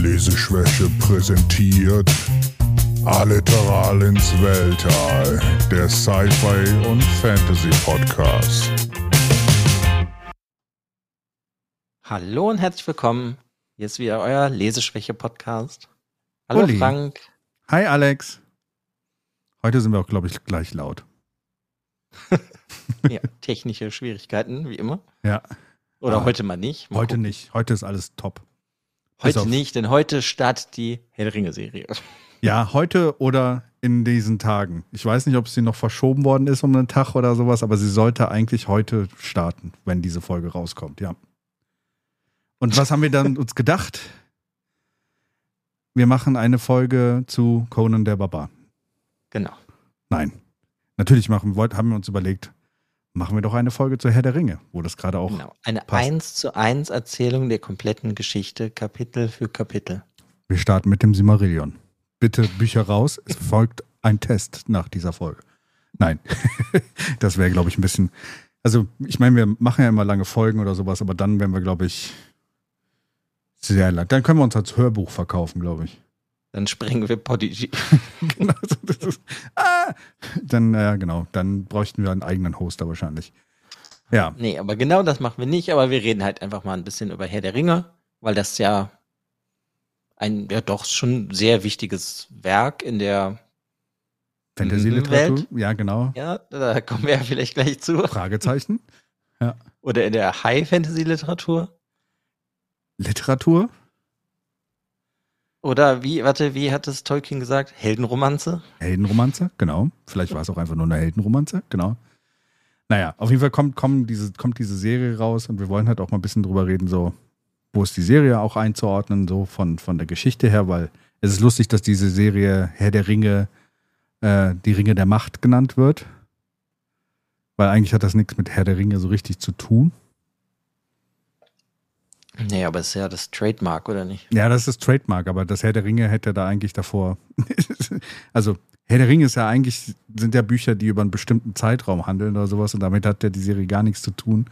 Leseschwäche präsentiert Alliteral ins Weltall, der Sci-Fi und Fantasy Podcast. Hallo und herzlich willkommen. Hier ist wieder euer Leseschwäche-Podcast. Hallo Uli. Frank. Hi Alex. Heute sind wir auch, glaube ich, gleich laut. Ja, technische Schwierigkeiten, wie immer. Ja, Oder Ah, heute mal nicht. Mal heute gucken. nicht. Heute ist alles top. Heute nicht, denn heute startet die Herr der Ringe-Serie. Ja, heute oder in diesen Tagen. Ich weiß nicht, ob sie noch verschoben worden ist um einen Tag oder sowas, aber sie sollte eigentlich heute starten, wenn diese Folge rauskommt, ja. Und was haben wir dann uns gedacht? Wir machen eine Folge zu Conan der Barbar. Genau. Nein. Natürlich machen, haben wir uns überlegt, machen wir doch eine Folge zu Herr der Ringe, wo das gerade auch genau. Eine passt. 1 zu 1 Erzählung der kompletten Geschichte, Kapitel für Kapitel. Wir starten mit dem Simarillion. Bitte Bücher raus. Es folgt ein Test nach dieser Folge. Nein, das wäre, glaube ich, ein bisschen. Also, ich meine, wir machen ja immer lange Folgen oder sowas, aber dann wären wir, glaube ich, sehr lang. Dann können wir uns als Hörbuch verkaufen, glaube ich. Dann sprengen wir Podigy. genau. so, das ist, ah, dann, ja, genau. Dann bräuchten wir einen eigenen Hoster wahrscheinlich. Ja, Nee, aber genau das machen wir nicht, aber wir reden halt einfach mal ein bisschen über Herr der Ringe, weil das ja ein, ja doch schon sehr wichtiges Werk in der, Fantasy-Literatur. Ja, genau. ja, da kommen wir ja vielleicht gleich zu, Fragezeichen. oder in der High-Fantasy-Literatur. Literatur. Oder wie, warte, wie hat es Tolkien gesagt? Heldenromanze? Heldenromanze, genau. Vielleicht war es auch einfach nur eine Heldenromanze, genau. Naja, auf jeden Fall kommt, kommt, diese, kommt diese Serie raus und wir wollen halt auch mal ein bisschen drüber reden, so, wo ist die Serie auch einzuordnen, so von, von der Geschichte her, weil es ist lustig, dass diese Serie Herr der Ringe, äh, die Ringe der Macht genannt wird. Weil eigentlich hat das nichts mit Herr der Ringe so richtig zu tun. Nee, aber es ist ja das Trademark, oder nicht? Ja, das ist Trademark, aber das Herr der Ringe hätte da eigentlich davor. also, Herr der Ringe ist ja eigentlich, sind ja Bücher, die über einen bestimmten Zeitraum handeln oder sowas und damit hat ja die Serie gar nichts zu tun.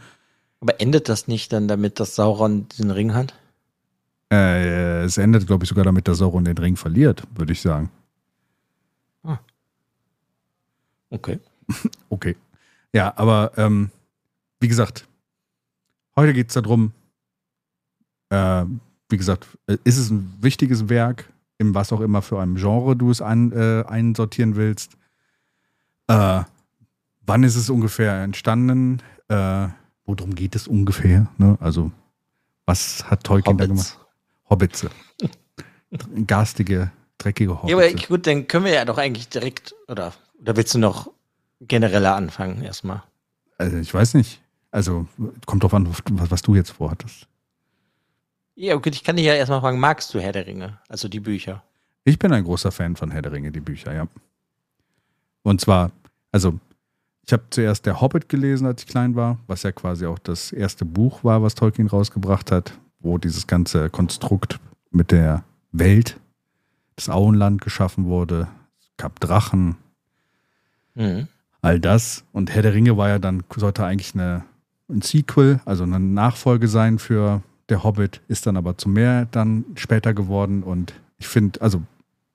Aber endet das nicht dann damit, dass Sauron diesen Ring hat? Äh, es endet, glaube ich, sogar damit, dass Sauron den Ring verliert, würde ich sagen. Okay. Okay. Ja, aber ähm, wie gesagt, heute geht es darum, äh, wie gesagt, äh, ist es ein wichtiges Werk, in was auch immer für einem Genre du es an, äh, einsortieren willst. Äh, wann ist es ungefähr entstanden? Äh, worum geht es ungefähr? Ne? Also, was hat Tolkien da gemacht? Hobbits. Hobbits. Garstige, dreckige Ja, aber Hobbits. gut, dann können wir ja doch eigentlich direkt, oder, oder willst du noch genereller anfangen erstmal? also, ich weiß nicht. Also, kommt drauf an, was, was du jetzt vorhattest. Ja, gut, ich kann dich ja erstmal fragen, magst du Herr der Ringe? Also die Bücher. Ich bin ein großer Fan von Herr der Ringe, die Bücher, ja. Und zwar, also, ich habe zuerst Der Hobbit gelesen, als ich klein war, was ja quasi auch das erste Buch war, was Tolkien rausgebracht hat, wo dieses ganze Konstrukt mit der Welt, das Auenland geschaffen wurde. Es gab Drachen, Mhm. all das. Und Herr der Ringe war ja dann, sollte eigentlich eine, ein Sequel, also eine Nachfolge sein für Der Hobbit, ist dann aber zu mehr dann später geworden. Und ich finde, also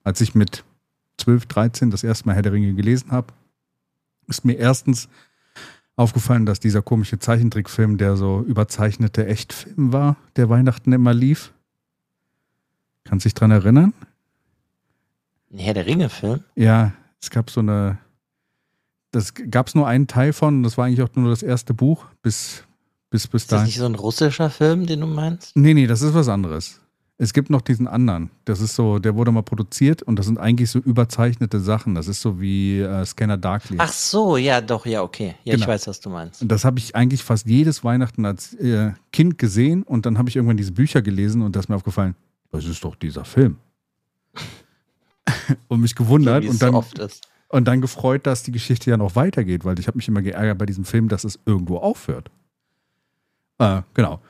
als ich mit 12, 13 das erste Mal Herr der Ringe gelesen habe, ist mir erstens aufgefallen, dass dieser komische Zeichentrickfilm, der so überzeichnete Echtfilm war, der Weihnachten immer lief. Kannst du dich dran erinnern? Ein Herr der Ringe-Film? Ja, es gab so eine. Das gab es nur einen Teil von, das war eigentlich auch nur das erste Buch, bis, bis, bis Ist das dahin. nicht so ein russischer Film, den du meinst? Nee, nee, das ist was anderes. Es gibt noch diesen anderen. Das ist so, der wurde mal produziert und das sind eigentlich so überzeichnete Sachen. Das ist so wie äh, Scanner Darkly. Ach so, ja, doch, ja, okay. Ja, ich Genau. weiß, was du meinst. Und das habe ich eigentlich fast jedes Weihnachten als äh, Kind gesehen und dann habe ich irgendwann diese Bücher gelesen und da ist mir aufgefallen, das ist doch dieser Film. und mich gewundert es und dann so oft ist. Und dann gefreut, dass die Geschichte ja noch weitergeht, weil ich habe mich immer geärgert bei diesem Film, dass es irgendwo aufhört. Äh, genau.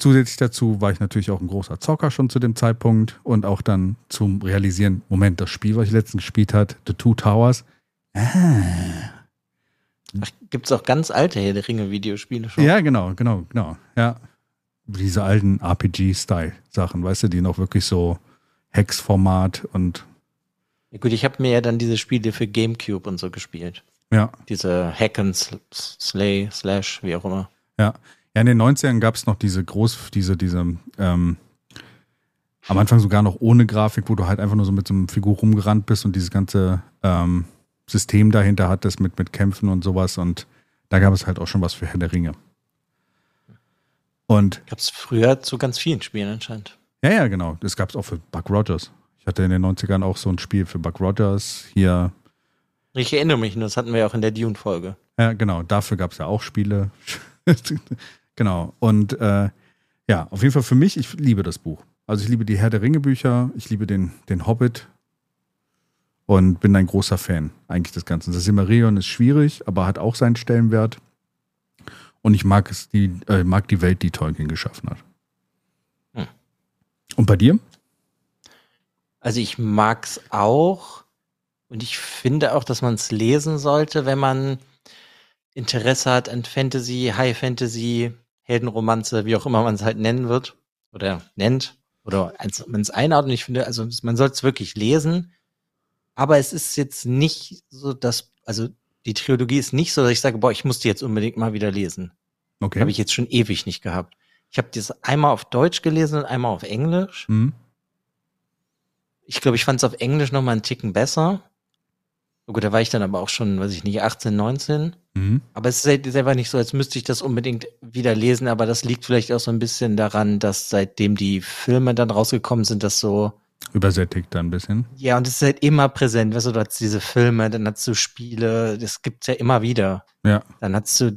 Zusätzlich dazu war ich natürlich auch ein großer Zocker schon zu dem Zeitpunkt und auch dann zum Realisieren, Moment, das Spiel, was ich letztens gespielt hat, The Two Towers, ah, Ach, gibt's auch ganz alte Herr der Ringe-Videospiele schon? Ja, genau, genau, genau. Ja. Diese alten RPG-Style-Sachen, weißt du, die noch wirklich so Hex-Format und Ja, gut, ich habe mir ja dann diese Spiele für Gamecube und so gespielt. ja. Diese Hack and Sl- Slay, Slash, wie auch immer. Ja. Ja, in den 90ern gab es noch diese groß, diese, diese, ähm, am Anfang sogar noch ohne Grafik, wo du halt einfach nur so mit so einem Figur rumgerannt bist und dieses ganze ähm, System dahinter hattest mit, mit Kämpfen und sowas. Und da gab es halt auch schon was für Herr der Ringe. Und Gab es früher zu ganz vielen Spielen anscheinend. ja, ja, genau. Das gab es auch für Buck Rogers. Ich hatte in den 90ern auch so ein Spiel für Buck Rogers. Hier, Ich erinnere mich das hatten wir ja auch in der Dune-Folge. Ja, genau. Dafür gab es ja auch Spiele. genau. Und äh, ja, auf jeden Fall für mich, ich liebe das Buch. Also ich liebe die Herr der Ringe Bücher, ich liebe den, den Hobbit und bin ein großer Fan eigentlich des Ganzen. Das Silmarillion ist schwierig, aber hat auch seinen Stellenwert. Und ich mag es, die, äh, mag die Welt, die Tolkien geschaffen hat. Hm. Und bei dir? Also ich mag's auch und ich finde auch, dass man es lesen sollte, wenn man Interesse hat an Fantasy, High Fantasy, Heldenromanze, wie auch immer man es halt nennen wird oder nennt oder man es einordnet. Ich finde, also man soll es wirklich lesen, aber es ist jetzt nicht so, dass, also die Trilogie ist nicht so, dass ich sage, boah, ich muss die jetzt unbedingt mal wieder lesen. Okay. Habe ich jetzt schon ewig nicht gehabt. Ich habe das einmal auf Deutsch gelesen und einmal auf Englisch. Hm? Ich glaube, ich fand es auf Englisch noch mal einen Ticken besser. Oh gut, da war ich dann aber auch schon, weiß ich nicht, 18, 19. Mhm. Aber es ist halt selber nicht so, als müsste ich das unbedingt wieder lesen. Aber das liegt vielleicht auch so ein bisschen daran, dass seitdem die Filme dann rausgekommen sind, das so, Übersättigt da ein bisschen. ja, und es ist halt immer präsent. Weißt du, du hast diese Filme, dann hast du Spiele, das gibt's ja immer wieder. Ja. Dann hast du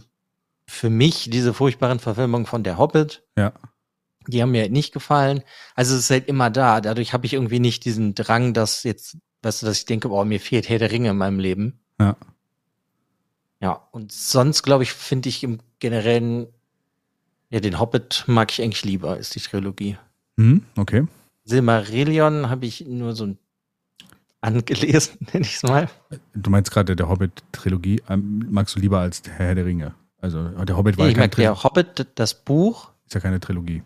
für mich diese furchtbaren Verfilmungen von Der Hobbit. Ja. Die haben mir halt nicht gefallen. Also es ist halt immer da. Dadurch habe ich irgendwie nicht diesen Drang, dass jetzt, weißt du, dass ich denke, boah, mir fehlt Herr der Ringe in meinem Leben. Ja. Ja, und sonst, glaube ich, finde ich im Generellen, ja, den Hobbit mag ich eigentlich lieber, ist die Trilogie. Mhm. Okay. Silmarillion habe ich nur so ein angelesen, nenne ich es mal. Du meinst gerade der Hobbit-Trilogie, ähm, magst du lieber als der Herr der Ringe? Also der Hobbit war Nee, ja ich mag Trilogie. der Hobbit, das Buch. Ist ja keine Trilogie.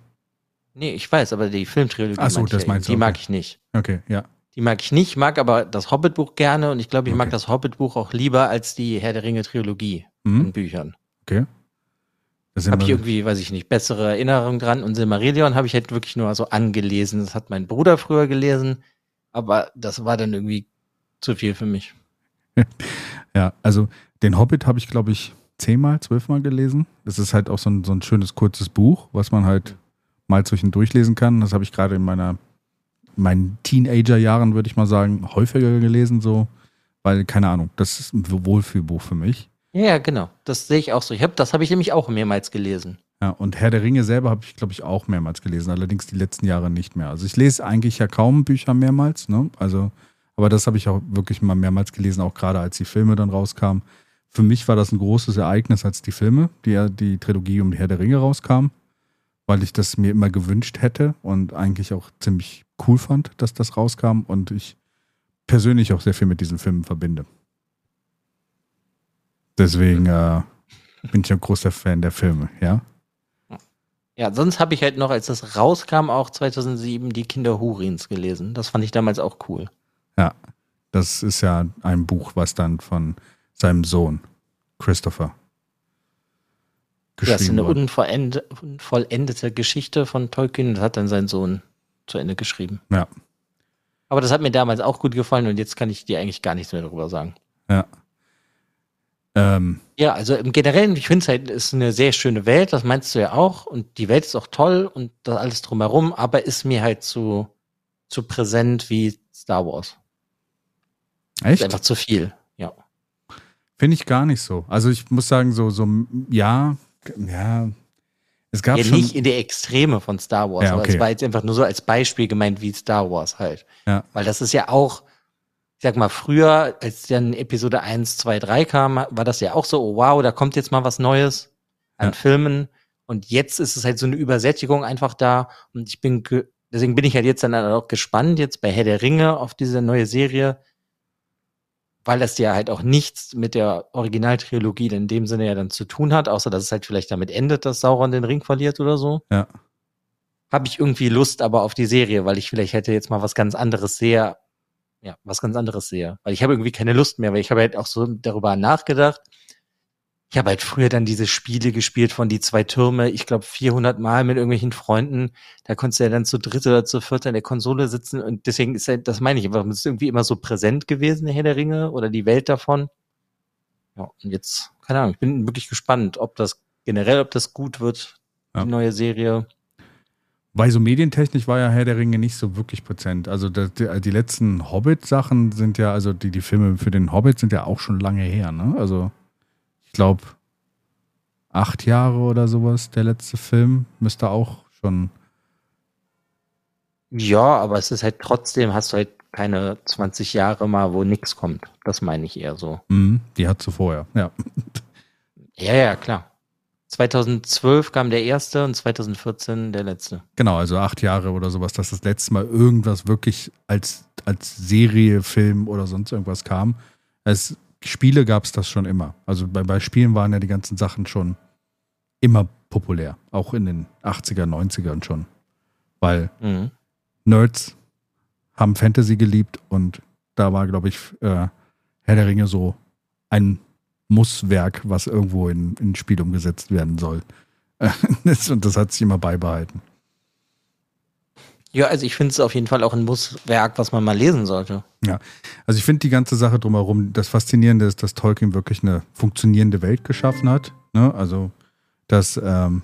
Nee, ich weiß, aber die Filmtrilogie, Ach so, das ja meinst eben. du, die mag okay. ich nicht. Okay, ja. Die mag ich nicht, mag aber das Hobbit-Buch gerne und ich glaube, ich mag Okay. das Hobbit-Buch auch lieber als die Herr der Ringe-Trilogie Mhm. Büchern. Okay. Habe ich irgendwie, weiß ich nicht, bessere Erinnerungen dran. Und Silmarillion habe ich halt wirklich nur so angelesen. Das hat mein Bruder früher gelesen, aber das war dann irgendwie zu viel für mich. Ja, also den Hobbit habe ich, glaube ich, zehnmal, zwölfmal gelesen. Das ist halt auch so ein, so ein schönes, kurzes Buch, was man halt mal zwischendurch lesen kann. Das habe ich gerade in meiner meinen Teenager-Jahren, würde ich mal sagen, häufiger gelesen, so, weil, keine Ahnung, das ist ein Wohlfühlbuch für mich. Ja, genau. Das sehe ich auch so. Ich hab, das habe ich nämlich auch mehrmals gelesen. Ja, und Herr der Ringe selber habe ich, glaube ich, auch mehrmals gelesen, allerdings die letzten Jahre nicht mehr. Also ich lese eigentlich ja kaum Bücher mehrmals, ne? Also, aber das habe ich auch wirklich mal mehrmals gelesen, auch gerade als die Filme dann rauskamen. Für mich war das ein großes Ereignis, als die Filme, die, die Trilogie um Herr der Ringe rauskam, weil ich das mir immer gewünscht hätte und eigentlich auch ziemlich cool fand, dass das rauskam und ich persönlich auch sehr viel mit diesen Filmen verbinde. Deswegen äh, bin ich ein großer Fan der Filme, ja. Ja, sonst habe ich halt noch, als das rauskam, auch 2007 die Kinder Hurins gelesen. Das fand ich damals auch cool. Ja, das ist ja ein Buch, was dann von seinem Sohn Christopher Ja, das ist geschrieben eine unvollend, unvollendete Geschichte von Tolkien. Das hat dann sein Sohn zu Ende geschrieben. Ja, Aber das hat mir damals auch gut gefallen und jetzt kann ich dir eigentlich gar nichts mehr darüber sagen. ja. Ähm, Ja, also im Generellen, ich finde es halt, ist eine sehr schöne Welt, das meinst du ja auch. Und die Welt ist auch toll und das alles drumherum, aber ist mir halt zu, zu präsent wie Star Wars. Ist echt? einfach zu viel. Ja. Finde ich gar nicht so. Also ich muss sagen, so, so, ja, ja. Es gab ja schon. nicht in der Extreme von Star Wars, Ja, aber okay. es war jetzt einfach nur so als Beispiel gemeint wie Star Wars halt. Ja. Weil das ist ja auch, ich sag mal, früher, als dann Episode 1, 2, 3 kam, war das ja auch so, oh wow, da kommt jetzt mal was Neues an Ja. Filmen. Und jetzt ist es halt so eine Übersättigung einfach da. Und ich bin, ge- deswegen bin ich halt jetzt dann auch gespannt, jetzt bei Herr der Ringe auf diese neue Serie, weil das ja halt auch nichts mit der Originaltrilogie in dem Sinne ja dann zu tun hat, außer dass es halt vielleicht damit endet, dass Sauron den Ring verliert oder so. Ja. habe ich irgendwie Lust aber auf die Serie, weil ich vielleicht hätte jetzt mal was ganz anderes sehe. Ja, was ganz anderes sehe. Weil ich habe irgendwie keine Lust mehr, weil ich habe halt auch so darüber nachgedacht. Ich habe halt früher dann diese Spiele gespielt von die zwei Türme, ich glaube 400 Mal mit irgendwelchen Freunden. Da konntest du ja dann zu dritt oder zu viert an der Konsole sitzen und deswegen ist halt, das meine ich einfach, es ist irgendwie immer so präsent gewesen, Herr der Ringe oder die Welt davon. Ja, und jetzt, keine Ahnung, ich bin wirklich gespannt, ob das generell, ob das gut wird, Ja. die neue Serie. Weil so medientechnisch war ja Herr der Ringe nicht so wirklich präsent. Also das, die, die letzten Hobbit-Sachen sind ja, also die, die Filme für den Hobbit sind ja auch schon lange her, ne? Also glaube acht Jahre oder sowas, der letzte Film müsste auch schon. Ja, aber es ist halt trotzdem, hast du halt keine 20 Jahre mal, wo nix kommt. Das meine ich eher so. Mhm, die hat zuvor, ja. Ja. Ja, ja, klar. 2012 kam der erste und 2014 der letzte. Genau, also acht Jahre oder sowas, dass das letzte Mal irgendwas wirklich als, als Serie, Film oder sonst irgendwas kam. Es, Spiele gab es das schon immer. Also bei, bei Spielen waren ja die ganzen Sachen schon immer populär. Auch in den 80er, 90ern schon. Weil Mhm. Nerds haben Fantasy geliebt und da war, glaube ich, äh, Herr der Ringe so ein Musswerk, was irgendwo in, in Spiel umgesetzt werden soll. und das hat sich immer beibehalten. Ja, also ich finde es auf jeden Fall auch ein Musswerk, was man mal lesen sollte. Also ich finde die ganze Sache drumherum, das Faszinierende ist, dass Tolkien wirklich eine funktionierende Welt geschaffen hat. Ne? Also das ähm,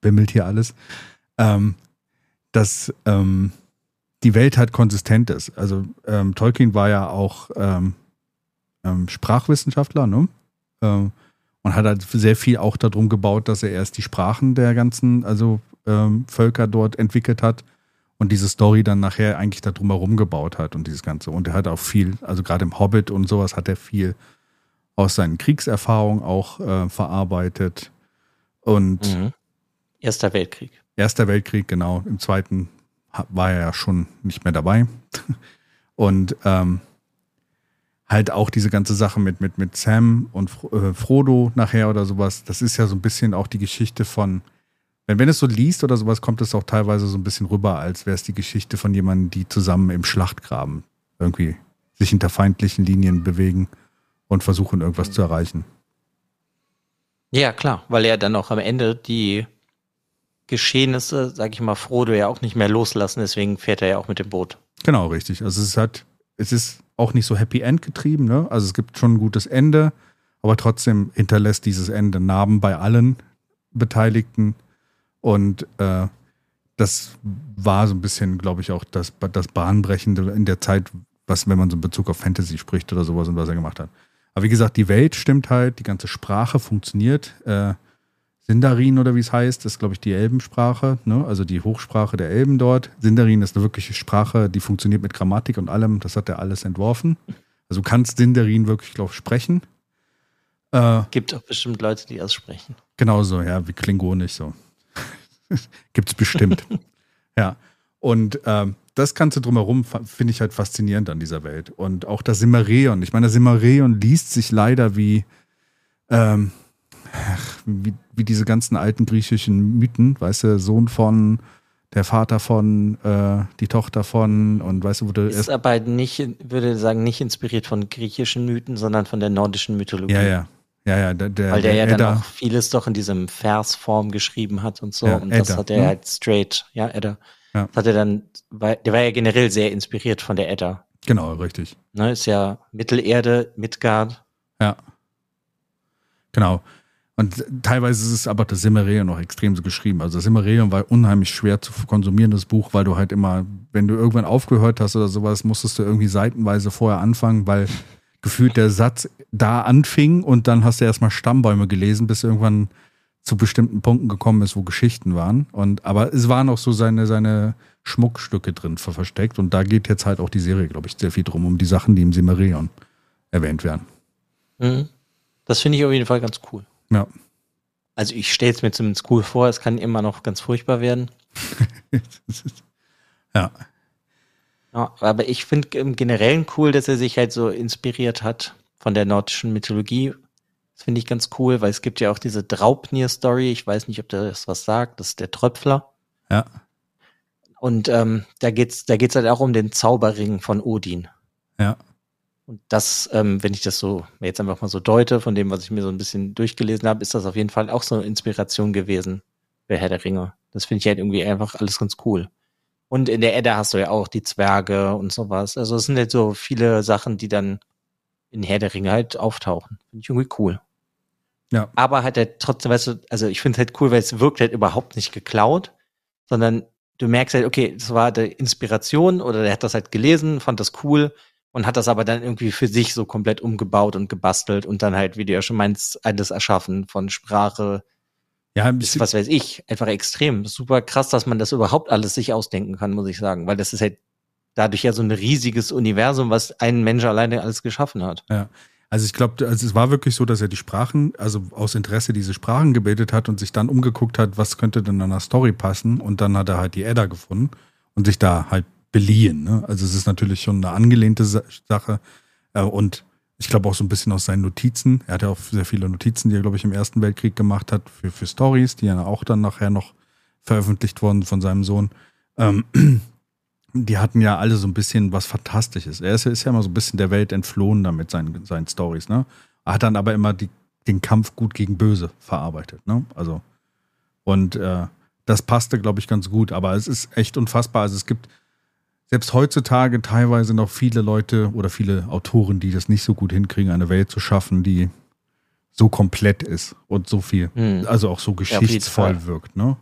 bimmelt hier alles. Ähm, dass ähm, die Welt halt konsistent ist. Also ähm, Tolkien war ja auch ähm, ähm, Sprachwissenschaftler, ne? Ähm, und hat halt sehr viel auch darum gebaut, dass er erst die Sprachen der ganzen, also ähm, Völker dort entwickelt hat und diese Story dann nachher eigentlich da drumherum gebaut hat und dieses Ganze. Und er hat auch viel, also gerade im Hobbit und sowas hat er viel aus seinen Kriegserfahrungen auch äh, verarbeitet. Und Mhm. Erster Weltkrieg. Erster Weltkrieg, genau. Im Zweiten war er ja schon nicht mehr dabei. Und ähm, halt auch diese ganze Sache mit, mit, mit Sam und äh, Frodo nachher oder sowas, das ist ja so ein bisschen auch die Geschichte von, wenn, wenn es so liest oder sowas, kommt es auch teilweise so ein bisschen rüber, als wäre es die Geschichte von jemandem, die zusammen im Schlachtgraben irgendwie sich hinter feindlichen Linien bewegen und versuchen, irgendwas zu erreichen. Ja, klar, weil er dann auch am Ende die Geschehnisse, sag ich mal, Frodo ja auch nicht mehr loslassen, deswegen fährt er ja auch mit dem Boot. Genau, richtig. Also es ist halt, es ist auch nicht so Happy End getrieben, ne? Also es gibt schon ein gutes Ende, aber trotzdem hinterlässt dieses Ende Narben bei allen Beteiligten. Und äh, das war so ein bisschen, glaube ich, auch das, das Bahnbrechende in der Zeit, was, wenn man so in Bezug auf Fantasy spricht oder sowas und was er gemacht hat. Aber wie gesagt, die Welt stimmt halt, die ganze Sprache funktioniert. Äh, Sindarin oder wie es heißt, ist, glaube ich, die Elbensprache, ne? also die Hochsprache der Elben dort. Sindarin ist eine wirkliche Sprache, die funktioniert mit Grammatik und allem. Das hat er alles entworfen. Also du kannst Sindarin wirklich, glaube ich, sprechen. Äh, Gibt auch bestimmt Leute, die das sprechen. genauso, ja, wie Klingonisch so. Gibt's bestimmt. ja. Und ähm, das Ganze drumherum fa- finde ich halt faszinierend an dieser Welt. Und auch das Simmereon. Ich meine, das Simmereon liest sich leider wie, ähm, ach, wie, wie diese ganzen alten griechischen Mythen, weißt du, Sohn von, der Vater von, äh, die Tochter von und weißt du, wo du Ist aber nicht, würde sagen, nicht inspiriert von griechischen Mythen, sondern von der nordischen Mythologie. Ja, ja. Ja, ja, der, der, Weil der, ja dann auch vieles doch in diesem Versform geschrieben hat und so. Ja, und das Edda, hat er ne? halt straight, ja, Edda. Ja. Das hat er dann, der war ja generell sehr inspiriert von der Edda. Genau, richtig. Ne, ist ja Mittelerde, Midgard. Ja. Genau. Und teilweise ist es aber das Simmereon noch extrem so geschrieben. Also das Simmereon war unheimlich schwer zu konsumieren, das Buch, weil du halt immer, wenn du irgendwann aufgehört hast oder sowas, musstest du irgendwie seitenweise vorher anfangen, weil gefühlt der Satz da anfing und dann hast du erstmal Stammbäume gelesen, bis irgendwann zu bestimmten Punkten gekommen ist, wo Geschichten waren. Und aber es waren auch so seine, seine Schmuckstücke drin ver- versteckt. Und da geht jetzt halt auch die Serie, glaube ich, sehr viel drum, um die Sachen, die im Simmereon erwähnt werden. Mhm. Das finde ich auf jeden Fall ganz cool. Ja. Also ich stelle es mir zumindest cool vor, es kann immer noch ganz furchtbar werden. ja. Ja, aber ich finde im Generellen cool, dass er sich halt so inspiriert hat von der nordischen Mythologie. Das finde ich ganz cool, weil es gibt ja auch diese Draupnir-Story. Ich weiß nicht, ob der das was sagt. Das ist der Tröpfler. Ja. Und ähm, da geht's, da geht's halt auch um den Zauberring von Odin. Ja. Und das, ähm, wenn ich das so jetzt einfach mal so deute, von dem, was ich mir so ein bisschen durchgelesen habe, ist das auf jeden Fall auch so eine Inspiration gewesen für Herr der Ringe. Das finde ich halt irgendwie einfach alles ganz cool. Und in der Edda hast du ja auch die Zwerge und sowas. Also es sind halt so viele Sachen, die dann in Herr der Ringe halt auftauchen. Finde ich irgendwie cool. Ja. Aber halt halt trotzdem, weißt du, also ich finde es halt cool, weil es wirkt halt überhaupt nicht geklaut, sondern du merkst halt, okay, das war die Inspiration oder der hat das halt gelesen, fand das cool und hat das aber dann irgendwie für sich so komplett umgebaut und gebastelt und dann halt, wie du ja schon meinst, alles erschaffen von Sprache, Ja, bisschen, was weiß ich, einfach extrem. Super krass, dass man das überhaupt alles sich ausdenken kann, muss ich sagen, weil das ist halt dadurch ja so ein riesiges Universum, was ein Mensch alleine alles geschaffen hat. also ich glaube, also es war wirklich so, dass er die Sprachen, also aus Interesse diese Sprachen gebildet hat und sich dann umgeguckt hat, was könnte denn an der Story passen und dann hat er halt die Edda gefunden und sich da halt beliehen. Ne? Also es ist natürlich schon eine angelehnte Sa- Sache äh, und ich glaube auch so ein bisschen aus seinen Notizen. Er hat ja auch sehr viele Notizen, die er, glaube ich, im Ersten Weltkrieg gemacht hat für, für Stories, die ja auch dann nachher noch veröffentlicht wurden von seinem Sohn. Ähm, die hatten ja alle so ein bisschen was Fantastisches. Er ist, ist ja immer so ein bisschen der Welt entflohen da mit seinen, seinen Stories, ne? Hat dann aber immer die, den Kampf gut gegen böse verarbeitet, ne? Also, und äh, das passte, glaube ich, ganz gut. Aber es ist echt unfassbar. Also es gibt selbst heutzutage teilweise noch viele Leute oder viele Autoren, die das nicht so gut hinkriegen, eine Welt zu schaffen, die so komplett ist und so viel, Hm. also auch so geschichtsvoll Fall. wirkt, ne?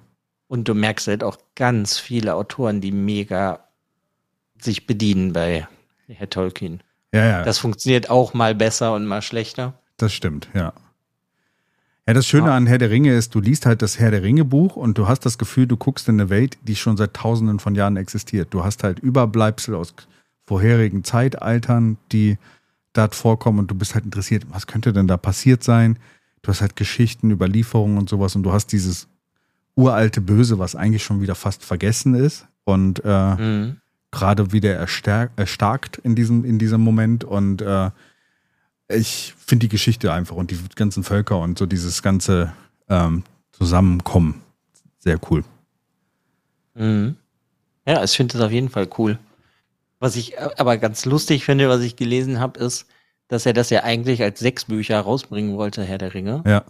Und du merkst halt auch ganz viele Autoren, die mega sich bedienen bei Herr Tolkien. Ja, ja. Das funktioniert auch mal besser und mal schlechter. Das stimmt, ja. Ja, das Schöne Ja. an Herr der Ringe ist, du liest halt das Herr der Ringe Buch und du hast das Gefühl, du guckst in eine Welt, die schon seit tausenden von Jahren existiert. Du hast halt Überbleibsel aus vorherigen Zeitaltern, die dort vorkommen und du bist halt interessiert, was könnte denn da passiert sein? Du hast halt Geschichten, Überlieferungen und sowas und du hast dieses uralte Böse, was eigentlich schon wieder fast vergessen ist und äh, Mhm. gerade wieder erstarkt in diesem, in diesem Moment. Und äh, ich finde die Geschichte einfach und die ganzen Völker und so dieses ganze ähm, Zusammenkommen sehr cool. Mhm. Ja, ich finde das auf jeden Fall cool. Was ich äh, aber ganz lustig finde, was ich gelesen habe, ist, dass er das ja eigentlich als sechs Bücher rausbringen wollte, Herr der Ringe. Ja,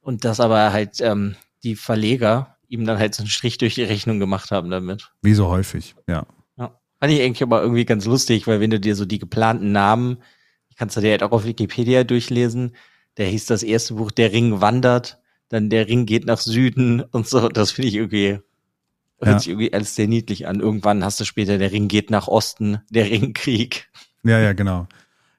Und dass aber halt ähm, die Verleger ihm dann halt so einen Strich durch die Rechnung gemacht haben damit. wie so häufig. Ja, Ja. Fand ich eigentlich aber irgendwie ganz lustig, weil wenn du dir so die geplanten Namen, kannst du dir halt auch auf Wikipedia durchlesen, der hieß das erste Buch Der Ring wandert, dann Der Ring geht nach Süden und so. Das finde ich irgendwie, hört Ja. sich irgendwie alles sehr niedlich an. Irgendwann hast du später Der Ring geht nach Osten, Der Ringkrieg. ja, ja, genau.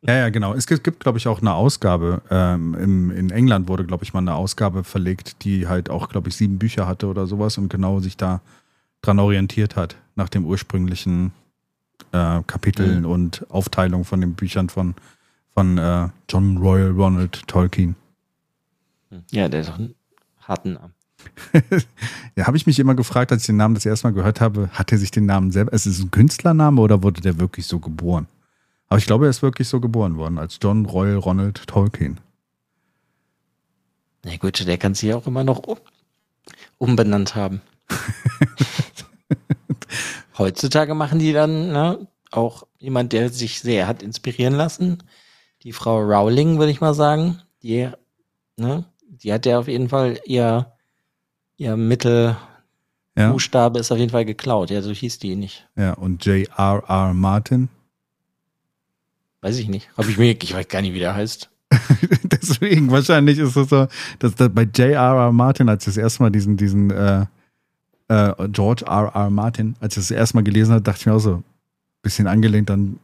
Ja, ja, genau. Es gibt, gibt glaube ich, auch eine Ausgabe. Ähm, im, in England wurde, glaube ich, mal eine Ausgabe verlegt, die halt auch, glaube ich, sieben Bücher hatte oder sowas und genau sich da dran orientiert hat, nach dem ursprünglichen äh, Kapiteln Mhm. und Aufteilung von den Büchern von, von äh, John Royal Ronald Tolkien. Ja, der hat doch einen harten Namen. Ja, habe ich mich immer gefragt, als ich den Namen das erste Mal gehört habe, hat er sich den Namen selber, ist es ein Künstlername oder wurde der wirklich so geboren? Aber ich glaube, er ist wirklich so geboren worden, als John Royal Ronald Tolkien. Na gut, der kann sich auch immer noch um, umbenannt haben. Heutzutage machen die dann ne, auch jemand, der sich sehr hat inspirieren lassen. Die Frau Rowling, würde ich mal sagen. Die, ne, die hat ja auf jeden Fall ihr, ihr Mittelbuchstabe Ja, ist auf jeden Fall geklaut. Ja, so hieß die nicht. ja und J.R.R. Martin. Weiß ich nicht. Hab ich mir, ich weiß gar nicht, wie der heißt. Deswegen, wahrscheinlich ist es so, dass, dass bei J.R.R. Martin, als ich das erste Mal diesen, diesen äh, äh, George R.R. Martin, als ich das erste Mal gelesen habe, dachte ich mir auch so, bisschen angelehnt an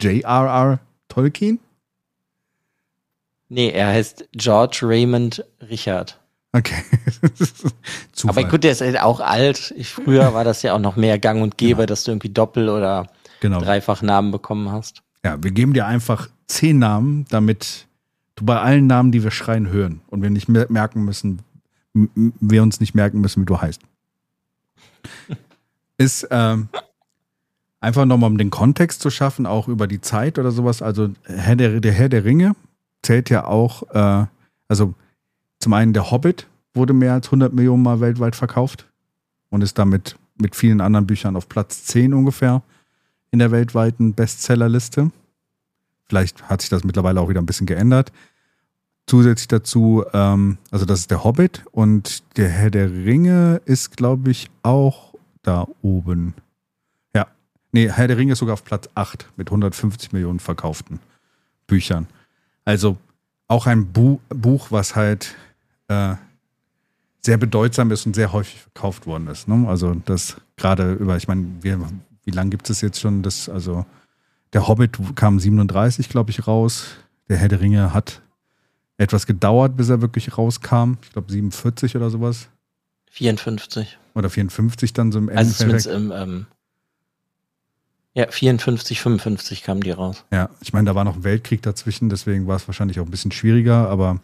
J.R.R. Tolkien. Nee, er heißt George Raymond Richard. Okay. Zufall. Aber gut, der ist halt auch alt. Ich, früher war das ja auch noch mehr gang und gäbe, dass du irgendwie Doppel- oder genau. Dreifachnamen bekommen hast. Ja, wir geben dir einfach zehn Namen, damit du bei allen Namen, die wir schreien, hören und wir nicht mer- merken müssen, wir uns nicht merken müssen, wie du heißt. Ist ähm, einfach nochmal, um den Kontext zu schaffen, auch über die Zeit oder sowas. Also Herr der, der Herr der Ringe zählt ja auch, äh, also zum einen der Hobbit wurde mehr als 100 Millionen Mal weltweit verkauft. und ist damit mit vielen anderen Büchern auf Platz 10 ungefähr in der weltweiten Bestsellerliste. Vielleicht hat sich das mittlerweile auch wieder ein bisschen geändert. Zusätzlich dazu, ähm, also das ist der Hobbit und der Herr der Ringe ist, glaube ich, auch da oben. Ja, nee, Herr der Ringe ist sogar auf Platz 8 mit 150 Millionen verkauften Büchern. Also auch ein Bu Buch, was halt äh, sehr bedeutsam ist und sehr häufig verkauft worden ist. Ne? Also das gerade über, ich meine, wie, wie lange gibt es jetzt schon? Das, also der Hobbit kam 37, glaube ich, raus. Der Herr der Ringe hat etwas gedauert, bis er wirklich rauskam. Ich glaube 47 oder sowas. 54. Oder 54 dann so im Also zumindest im, ähm, ja, 54, 55 kamen die raus. Ja, ich meine, da war noch ein Weltkrieg dazwischen, deswegen war es wahrscheinlich auch ein bisschen schwieriger, aber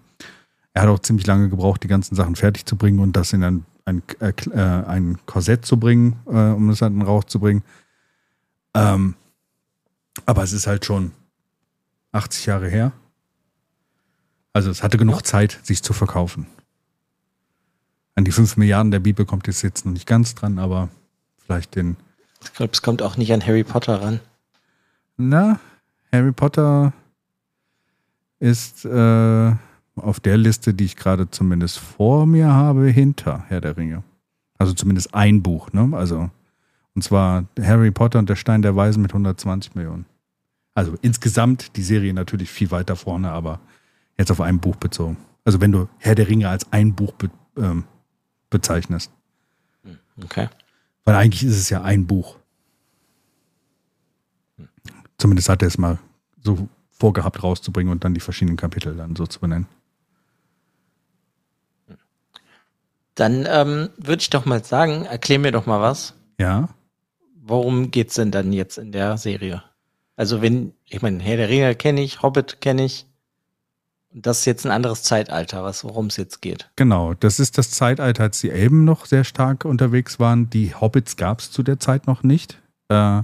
er hat auch ziemlich lange gebraucht, die ganzen Sachen fertig zu bringen und das in ein, ein, äh, äh ein Korsett zu bringen, äh, um es dann rauszubringen. Ähm, aber es ist halt schon 80 Jahre her. Also es hatte genug ja. Zeit, sich zu verkaufen. An die 5 Milliarden der Bibel kommt es jetzt noch nicht ganz dran, aber vielleicht den. Ich glaube, es kommt auch nicht an Harry Potter ran. Na, Harry Potter ist äh, auf der Liste, die ich gerade zumindest vor mir habe, hinter Herr der Ringe. Also zumindest ein Buch, ne? Also, und zwar Harry Potter und der Stein der Weisen mit 120 Millionen. Also insgesamt die Serie natürlich viel weiter vorne, aber Jetzt auf ein Buch bezogen. Also wenn du Herr der Ringe als ein Buch be ähm, bezeichnest. Okay. Weil eigentlich ist es ja ein Buch. Zumindest hat er es mal so vorgehabt rauszubringen und dann die verschiedenen Kapitel dann so zu benennen. Dann ähm, würde ich doch mal sagen, erklär mir doch mal was. Ja. Worum geht's denn dann jetzt in der Serie? Also wenn, ich meine, Herr der Ringe kenne ich, Hobbit kenne ich. Das ist jetzt ein anderes Zeitalter, worum es jetzt geht. Genau, das ist das Zeitalter, als die Elben noch sehr stark unterwegs waren. Die Hobbits gab es zu der Zeit noch nicht. Äh,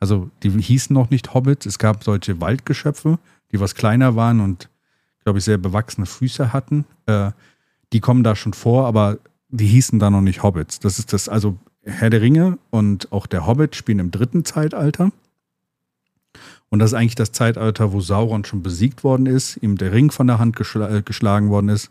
also die hießen noch nicht Hobbits. Es gab solche Waldgeschöpfe, die was kleiner waren und, glaube ich, sehr bewachsene Füße hatten. Äh, die kommen da schon vor, aber die hießen da noch nicht Hobbits. Das ist das, also Herr der Ringe und auch der Hobbit spielen im dritten Zeitalter. Und das ist eigentlich das Zeitalter, wo Sauron schon besiegt worden ist, ihm der Ring von der Hand geschl äh, geschlagen worden ist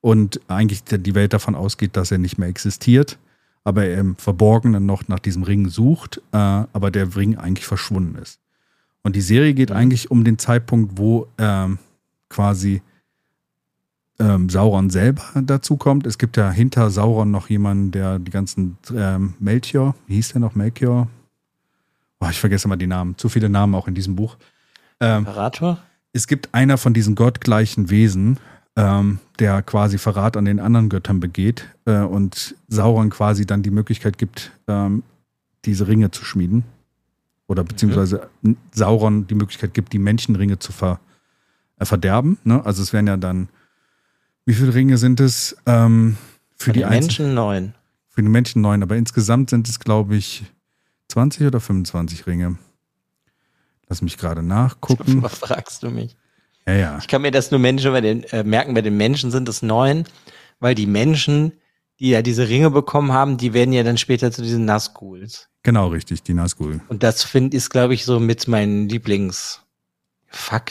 und eigentlich die Welt davon ausgeht, dass er nicht mehr existiert, aber er im Verborgenen noch nach diesem Ring sucht, äh, aber der Ring eigentlich verschwunden ist. Und die Serie geht mhm. eigentlich um den Zeitpunkt, wo ähm, quasi ähm, Sauron selber dazukommt. Es gibt ja hinter Sauron noch jemanden, der die ganzen ähm, Melchior, wie hieß der noch, Melchior? Oh, ich vergesse mal die Namen, zu viele Namen auch in diesem Buch. Ähm, Imperator? Es gibt einer von diesen gottgleichen Wesen, ähm, der quasi Verrat an den anderen Göttern begeht äh, und Sauron quasi dann die Möglichkeit gibt, ähm, diese Ringe zu schmieden. Oder beziehungsweise mhm. Sauron die Möglichkeit gibt, die Menschenringe zu ver, äh, verderben. Ne? Also es wären ja dann, wie viele Ringe sind es? Ähm, für, für die, die Menschen neun. Für die Menschen neun, aber insgesamt sind es, glaube ich, 20 oder 25 Ringe? Lass mich gerade nachgucken. Was fragst du mich? Ja, ja. Ich kann mir das nur Menschen bei den, äh, merken, bei den Menschen sind es neun, weil die Menschen, die ja diese Ringe bekommen haben, die werden ja dann später zu diesen Nazguls. Genau, richtig, die Nazgul. Und das finde ich, glaube ich, so mit meinen Lieblingsfakt,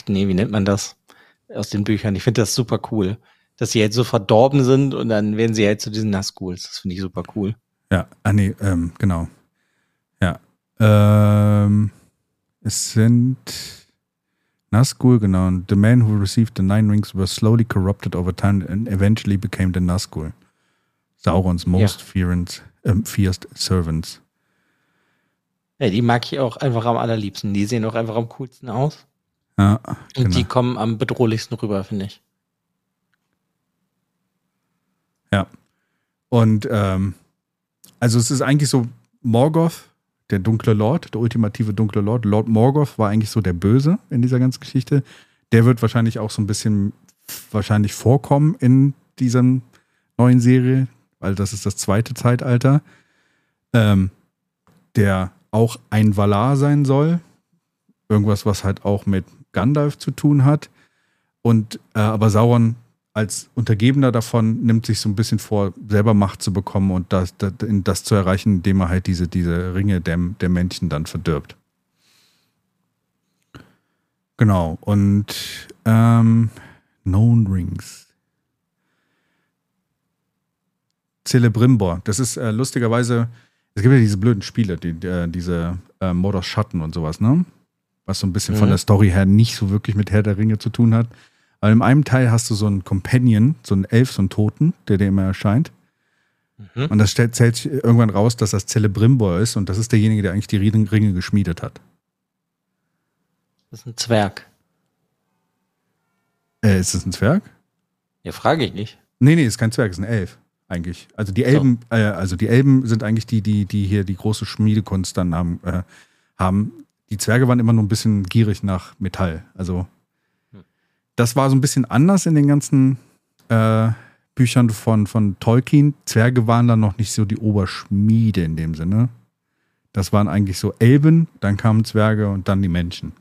nee, wie nennt man das? Aus den Büchern. Ich finde das super cool. Dass sie halt so verdorben sind und dann werden sie halt zu diesen Nazguls. Das finde ich super cool. Ja, ah nee, ähm, genau. Ähm, es sind Nazgul, genau. The man who received the nine rings was slowly corrupted over time and eventually became the Nazgul. Saurons most feared, äh, fierce servants. Ja, die mag ich auch einfach am allerliebsten. Die sehen auch einfach am coolsten aus. Ja, genau. Und die kommen am bedrohlichsten rüber, finde ich. Ja. Und ähm, also es ist eigentlich so Morgoth der dunkle Lord, der ultimative dunkle Lord, Lord Morgoth war eigentlich so der Böse in dieser ganzen Geschichte. Der wird wahrscheinlich auch so ein bisschen wahrscheinlich vorkommen in dieser neuen Serie, weil das ist das zweite Zeitalter, ähm, der auch ein Valar sein soll. Irgendwas, was halt auch mit Gandalf zu tun hat. Und äh, aber Sauron als Untergebener davon nimmt sich so ein bisschen vor, selber Macht zu bekommen und das, das, das zu erreichen, indem er halt diese, diese Ringe der, der Männchen dann verdirbt. Genau, und ähm, Known Rings. Celebrimbor, das ist äh, lustigerweise, es gibt ja diese blöden Spiele, die, äh, diese äh, Modus Schatten und sowas, ne? Was so ein bisschen mhm. von der Story her nicht so wirklich mit Herr der Ringe zu tun hat. Weil in einem Teil hast du so einen Companion, so einen Elf, so einen Toten, der dir immer erscheint. Mhm. Und das stellt, stellt irgendwann raus, dass das Celebrimbor ist und das ist derjenige, der eigentlich die Ringe geschmiedet hat. Das ist ein Zwerg. Äh, ist das ein Zwerg? Ja, frage ich nicht. Nee, nee, ist kein Zwerg, ist ein Elf, eigentlich. Also die Elben, so. äh, also die Elben sind eigentlich die, die, die hier die große Schmiedekunst dann haben, äh, haben. Die Zwerge waren immer nur ein bisschen gierig nach Metall. Also. Das war so ein bisschen anders in den ganzen äh, Büchern von, von Tolkien. Zwerge waren dann noch nicht so die Oberschmiede in dem Sinne. Das waren eigentlich so Elben, dann kamen Zwerge und dann die Menschen.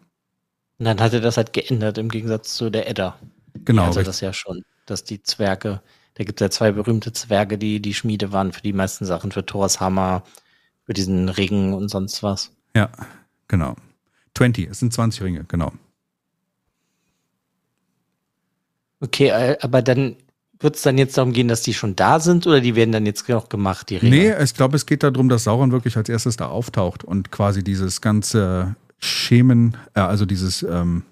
Und dann hat er das halt geändert im Gegensatz zu der Edda. Genau. Also das ja schon, dass die Zwerge, da gibt es ja zwei berühmte Zwerge, die die Schmiede waren für die meisten Sachen, für Thors Hammer, für diesen Ring und sonst was. Ja, genau. 20, es sind 20 Ringe, genau. Okay, äh, aber dann wird es dann jetzt darum gehen, dass die schon da sind oder die werden dann jetzt noch gemacht, die Ringe? Nee, ich glaube, es geht darum, dass Sauron wirklich als erstes da auftaucht und quasi dieses ganze Schemen, äh, also dieses, ähm,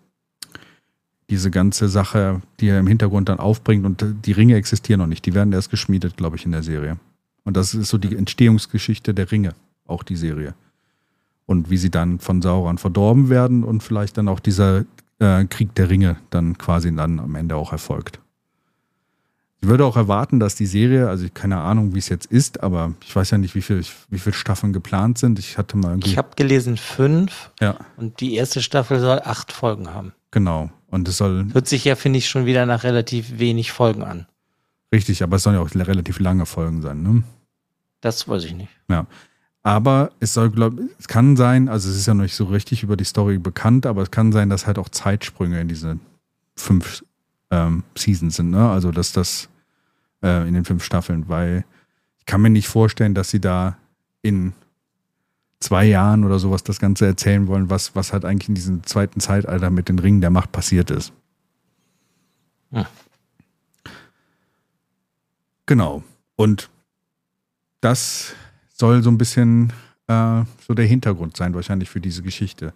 diese ganze Sache, die er im Hintergrund dann aufbringt und die Ringe existieren noch nicht. Die werden erst geschmiedet, glaube ich, in der Serie. Und das ist so die Entstehungsgeschichte der Ringe, auch die Serie. Und wie sie dann von Sauron verdorben werden und vielleicht dann auch dieser äh, Krieg der Ringe dann quasi dann am Ende auch erfolgt. Ich würde auch erwarten, dass die Serie, also keine Ahnung, wie es jetzt ist, aber ich weiß ja nicht, wie viele wie viel Staffeln geplant sind. Ich hatte mal irgendwie. Ich habe gelesen fünf. Ja. Und die erste Staffel soll acht Folgen haben. Genau. Und es soll. Hört sich ja, finde ich, schon wieder nach relativ wenig Folgen an. Richtig, aber es sollen ja auch relativ lange Folgen sein, ne? Das weiß ich nicht. Ja. Aber es soll, glaube es kann sein, also es ist ja noch nicht so richtig über die Story bekannt, aber es kann sein, dass halt auch Zeitsprünge in diese fünf ähm, Seasons sind, ne? Also dass das äh, in den fünf Staffeln, weil ich kann mir nicht vorstellen, dass sie da in zwei Jahren oder sowas das Ganze erzählen wollen, was, was halt eigentlich in diesem zweiten Zeitalter mit den Ringen der Macht passiert ist. Ja. Genau. Und das soll so ein bisschen äh, so der Hintergrund sein, wahrscheinlich für diese Geschichte.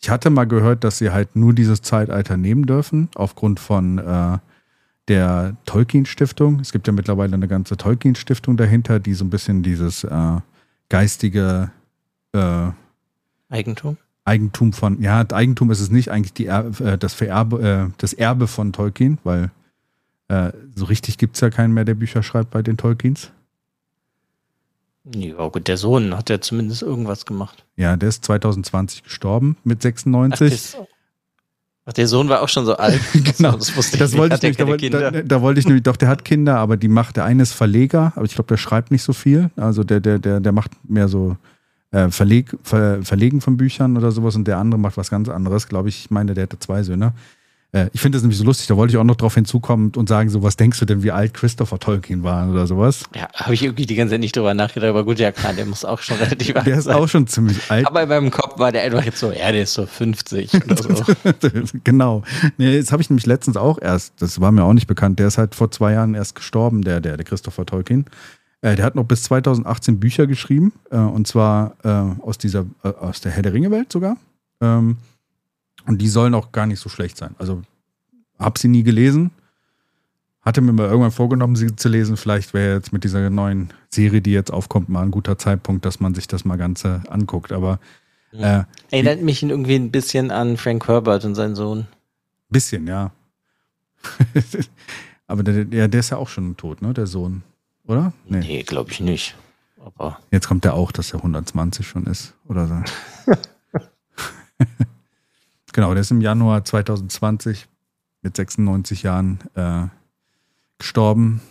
Ich hatte mal gehört, dass sie halt nur dieses Zeitalter nehmen dürfen, aufgrund von äh, der Tolkien-Stiftung. Es gibt ja mittlerweile eine ganze Tolkien-Stiftung dahinter, die so ein bisschen dieses äh, geistige äh, Eigentum? Eigentum von, ja, Eigentum ist es nicht, eigentlich die er äh, das, Vererbe, äh, das Erbe von Tolkien, weil so richtig gibt es ja keinen mehr, der Bücher schreibt bei den Tolkiens. Ja, gut, der Sohn hat ja zumindest irgendwas gemacht. Ja, der ist 2020 gestorben mit 96. Ach, Ach, der Sohn war auch schon so alt. genau. Das, wusste ich das wollte ich nicht. Da, da, da, wollte ich nämlich, doch, der hat Kinder, aber die macht, der eine ist Verleger, aber ich glaube, der schreibt nicht so viel. Also der, der, der, der macht mehr so äh, Verleg, Ver, Verlegen von Büchern oder sowas und der andere macht was ganz anderes, glaube ich. Ich meine, der hatte zwei Söhne. Äh, ich finde das nämlich so lustig, da wollte ich auch noch drauf hinzukommen und sagen, so, was denkst du denn, wie alt Christopher Tolkien war oder sowas? Ja, habe ich irgendwie die ganze Zeit nicht drüber nachgedacht, aber gut, ja klar, der muss auch schon relativ alt sein. Der ist auch schon ziemlich alt. Aber in meinem Kopf war der einfach jetzt so, ja, der ist so 50 oder so. genau. Nee, jetzt habe ich nämlich letztens auch erst, das war mir auch nicht bekannt, der ist halt vor zwei Jahren erst gestorben, der, der, der Christopher Tolkien. Äh, der hat noch bis 2018 Bücher geschrieben, äh, und zwar äh, aus dieser, äh, aus der Herr der Ringe-Welt sogar. Ähm, und die sollen auch gar nicht so schlecht sein. Also habe sie nie gelesen. Hatte mir mal irgendwann vorgenommen, sie zu lesen. Vielleicht wäre jetzt mit dieser neuen Serie, die jetzt aufkommt, mal ein guter Zeitpunkt, dass man sich das mal Ganze anguckt. Aber äh, erinnert mich irgendwie ein bisschen an Frank Herbert und seinen Sohn. Bisschen, ja. Aber der, der, der ist ja auch schon tot, ne? Der Sohn, oder? Nee, nee glaube ich nicht. Aber jetzt kommt der auch, dass er 120 schon ist, oder so. genau, der ist im Januar 2020 mit 96 Jahren äh, gestorben.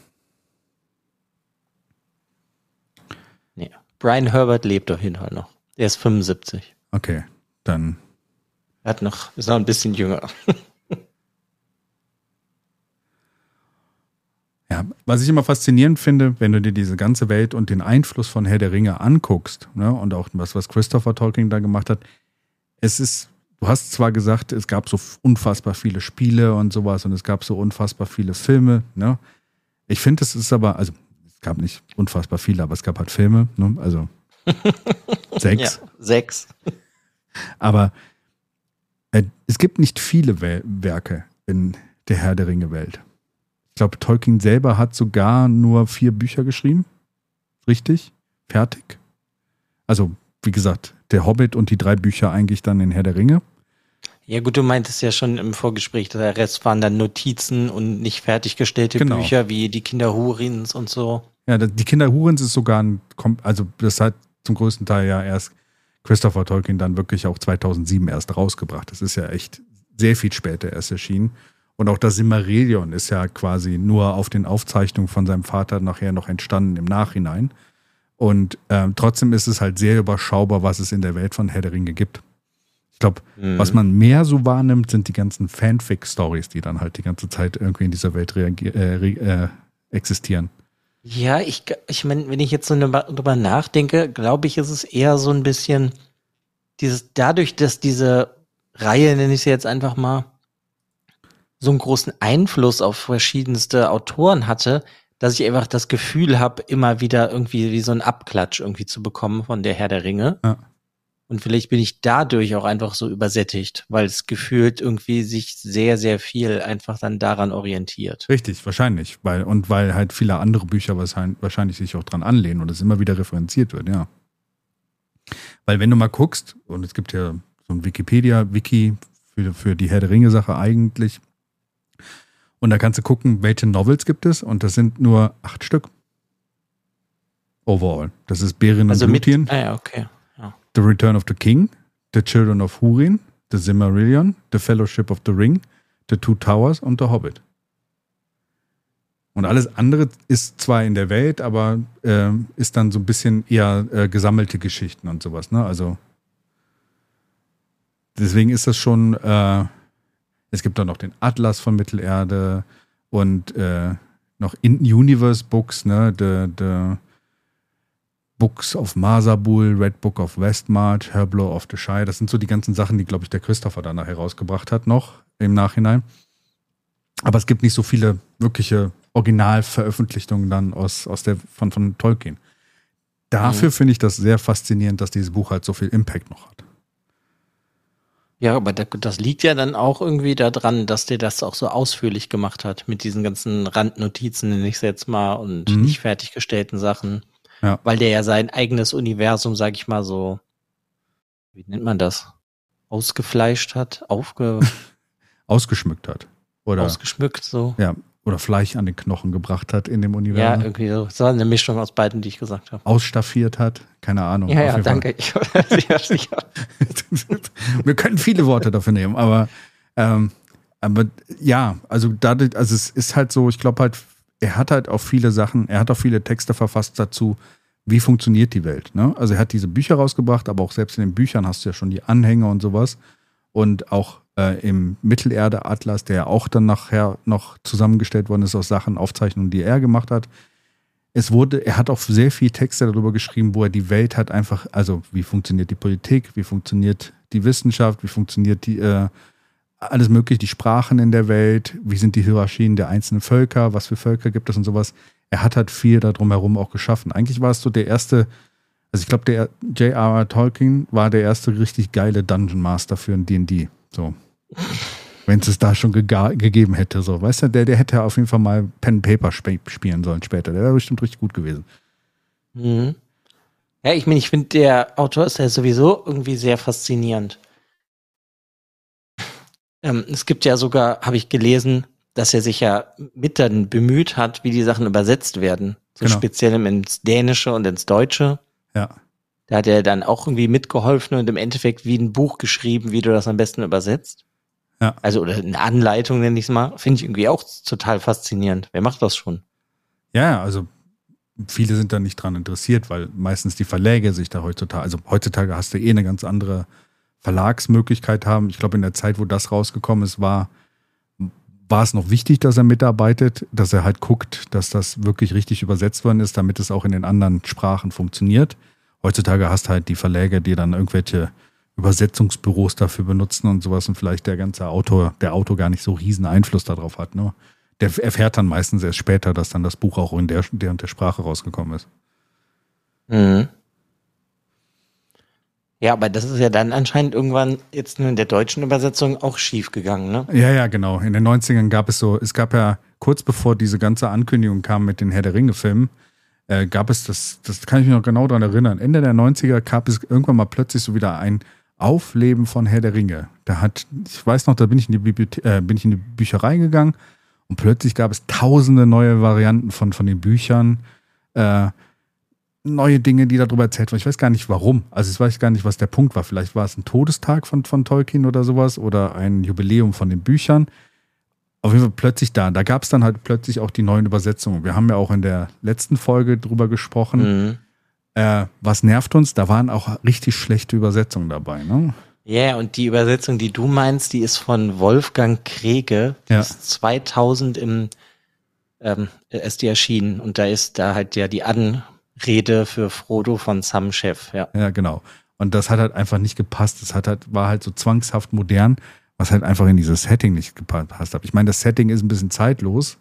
Nee. Brian Herbert lebt auf jeden Fall noch. Er ist 75. Okay, dann. Er hat noch, ist noch ein bisschen jünger. Ja, was ich immer faszinierend finde, wenn du dir diese ganze Welt und den Einfluss von Herr der Ringe anguckst, ne, und auch was, was Christopher Tolkien da gemacht hat, es ist, du hast zwar gesagt, es gab so unfassbar viele Spiele und sowas und es gab so unfassbar viele Filme, ne? Ich finde, es ist aber, also es gab nicht unfassbar viele, aber es gab halt Filme, ne? Also sechs. Ja, sechs. Aber äh, es gibt nicht viele Wel Werke in der Herr der Ringe Welt. Ich glaube, Tolkien selber hat sogar nur vier Bücher geschrieben. Richtig? Fertig? Also, wie gesagt, der Hobbit und die drei Bücher eigentlich dann in Herr der Ringe. Ja gut, du meintest ja schon im Vorgespräch, der Rest waren dann Notizen und nicht fertiggestellte Genau. Bücher wie die Kinder Hurins und so. Ja, die Kinder Hurens ist sogar ein, also das hat zum größten Teil ja erst Christopher Tolkien dann wirklich auch 2007 erst rausgebracht. Das ist ja echt sehr viel später erst erschienen. Und auch das Silmarillion ist ja quasi nur auf den Aufzeichnungen von seinem Vater nachher noch entstanden im Nachhinein. Und ähm, trotzdem ist es halt sehr überschaubar, was es in der Welt von Herr der Ringe gibt. Ich glaube, Mhm. was man mehr so wahrnimmt, sind die ganzen Fanfic-Stories, die dann halt die ganze Zeit irgendwie in dieser Welt äh, äh, existieren. Ja, ich, ich meine, wenn ich jetzt so drüber drüber nachdenke, glaube ich, ist es eher so ein bisschen dieses, dadurch, dass diese Reihe, nenne ich sie jetzt einfach mal, so einen großen Einfluss auf verschiedenste Autoren hatte, dass ich einfach das Gefühl habe, immer wieder irgendwie wie so ein Abklatsch irgendwie zu bekommen von der Herr der Ringe. Ja. Und vielleicht bin ich dadurch auch einfach so übersättigt, weil es gefühlt irgendwie sich sehr, sehr viel einfach dann daran orientiert. Richtig, wahrscheinlich. Weil, und weil halt viele andere Bücher wahrscheinlich, sich auch dran anlehnen und es immer wieder referenziert wird, ja. Weil wenn du mal guckst, und es gibt ja so ein Wikipedia-Wiki für, für die Herr der Ringe-Sache eigentlich, und da kannst du gucken, welche Novels gibt es, und das sind nur acht Stück. Overall. Das ist Beren Also und mit, Lúthien, ah ja, okay. The Return of the King, The Children of Hurin, The Silmarillion, The Fellowship of the Ring, The Two Towers und The Hobbit. Und alles andere ist zwar in der Welt, aber ähm, ist dann so ein bisschen eher äh, gesammelte Geschichten und sowas. Ne? Also deswegen ist das schon. Äh, es gibt dann noch den Atlas von Mittelerde und äh, noch In-Universe Books, ne? The, the Books of Masabul, Red Book of Westmarch, Herblow of the Shire. Das sind so die ganzen Sachen, die, glaube ich, der Christopher dann nachher herausgebracht hat, noch im Nachhinein. Aber es gibt nicht so viele wirkliche Originalveröffentlichungen dann aus, aus der, von, von Tolkien. Dafür finde ich das sehr faszinierend, dass dieses Buch halt so viel Impact noch hat. Ja, aber da- das liegt ja dann auch irgendwie daran, dass der das auch so ausführlich gemacht hat mit diesen ganzen Randnotizen, nenne ich es jetzt mal, und Mhm. nicht fertiggestellten Sachen. Ja. Weil der ja sein eigenes Universum, sag ich mal so, wie nennt man das? Ausgefleischt hat, aufge, Ausgeschmückt hat. Oder, ausgeschmückt, so. ja, oder Fleisch an den Knochen gebracht hat in dem Ja, Universum. irgendwie so. Das war eine Mischung aus beiden, die ich gesagt habe. Ausstaffiert hat. Keine Ahnung. Ja, ja, danke. Ich, ja. Wir können viele Worte dafür nehmen, aber, ähm, aber ja, also dadurch, also es ist halt so, ich glaube halt, er hat halt auch viele Sachen, er hat auch viele Texte verfasst dazu, wie funktioniert die Welt. Ne? Also er hat diese Bücher rausgebracht, aber auch selbst in den Büchern hast du ja schon die Anhänge und sowas. Und auch äh, im Mittelerde-Atlas, der ja auch dann nachher noch zusammengestellt worden ist aus Sachen, Aufzeichnungen, die er gemacht hat. Es wurde, er hat auch sehr viel Texte darüber geschrieben, wo er die Welt hat einfach, also wie funktioniert die Politik, wie funktioniert die Wissenschaft, wie funktioniert die, äh, alles mögliche, die Sprachen in der Welt, wie sind die Hierarchien der einzelnen Völker, was für Völker gibt es und sowas. Er hat halt viel darum herum auch geschaffen. Eigentlich war es so der erste, also ich glaube, der J.R.R. Tolkien war der erste richtig geile Dungeon Master für ein D&D. So. Wenn es es da schon gegeben hätte, so. Weißt du, der, der hätte auf jeden Fall mal Pen Paper sp spielen sollen später. Der wäre bestimmt richtig gut gewesen. Mhm. Ja, ich meine, ich finde, der Autor ist ja sowieso irgendwie sehr faszinierend. Ähm, es gibt ja sogar, habe ich gelesen, dass er sich ja mit dann bemüht hat, wie die Sachen übersetzt werden. So Genau. speziell ins Dänische und ins Deutsche. Ja. Da hat er dann auch irgendwie mitgeholfen und im Endeffekt wie ein Buch geschrieben, wie du das am besten übersetzt. Ja. Also, oder eine Anleitung nenne ich es mal. Finde ich irgendwie auch total faszinierend. Wer macht das schon? Ja, also viele sind da nicht dran interessiert, weil meistens die Verläge sich da heutzutage, also heutzutage hast du eh eine ganz andere Verlagsmöglichkeit haben. Ich glaube, in der Zeit, wo das rausgekommen ist, war, war es noch wichtig, dass er mitarbeitet, dass er halt guckt, dass das wirklich richtig übersetzt worden ist, damit es auch in den anderen Sprachen funktioniert. Heutzutage hast halt die Verläge, die dann irgendwelche Übersetzungsbüros dafür benutzen und sowas und vielleicht der ganze Autor, der Autor gar nicht so riesen Einfluss darauf hat. Ne? Der erfährt dann meistens erst später, dass dann das Buch auch in der, der und der Sprache rausgekommen ist. Mhm. Ja, aber das ist ja dann anscheinend irgendwann jetzt in der deutschen Übersetzung auch schief gegangen, ne? Ja, ja, genau. In den 90ern gab es so, es gab ja kurz bevor diese ganze Ankündigung kam mit den Herr der Ringe-Filmen, äh, gab es das, das kann ich mich noch genau daran erinnern. Ende der 90er gab es irgendwann mal plötzlich so wieder ein Aufleben von Herr der Ringe. Da hat, ich weiß noch, da bin ich in die, Bibliothe äh, bin ich in die Bücherei gegangen und plötzlich gab es tausende neue Varianten von, von den Büchern. Äh, neue Dinge, die darüber erzählt wurden. Ich weiß gar nicht warum. Also ich weiß gar nicht, was der Punkt war. Vielleicht war es ein Todestag von, von Tolkien oder sowas oder ein Jubiläum von den Büchern. Auf jeden Fall plötzlich da. Da gab es dann halt plötzlich auch die neuen Übersetzungen. Wir haben ja auch in der letzten Folge drüber gesprochen. Mhm. Äh, was nervt uns? Da waren auch richtig schlechte Übersetzungen dabei. Ne? Ja, yeah, und die Übersetzung, die du meinst, die ist von Wolfgang Krege. Die ja. ist 2000 im ähm, ist die erschienen und da ist da halt ja die An Rede für Frodo von Sam Chef, ja. Ja, genau. Und das hat halt einfach nicht gepasst. Das hat halt, war halt so zwangshaft modern, was halt einfach in dieses Setting nicht gepasst hat. Ich meine, das Setting ist ein bisschen zeitlos,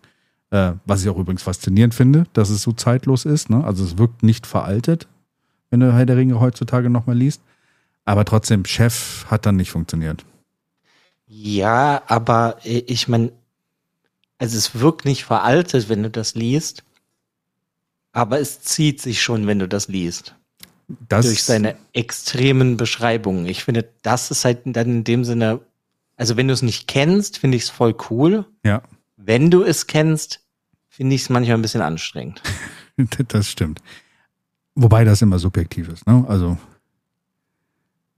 äh, was ich auch übrigens faszinierend finde, dass es so zeitlos ist. Ne? Also es wirkt nicht veraltet, wenn du Herr der Ringe heutzutage nochmal liest. Aber trotzdem, Chef hat dann nicht funktioniert. Ja, aber äh, ich meine, also es wirkt nicht veraltet, wenn du das liest. Aber es zieht sich schon, wenn du das liest. Das durch seine extremen Beschreibungen. Ich finde, das ist halt dann in dem Sinne, also wenn du es nicht kennst, finde ich es voll cool. Ja. Wenn du es kennst, finde ich es manchmal ein bisschen anstrengend. das stimmt. Wobei das immer subjektiv ist, ne? Also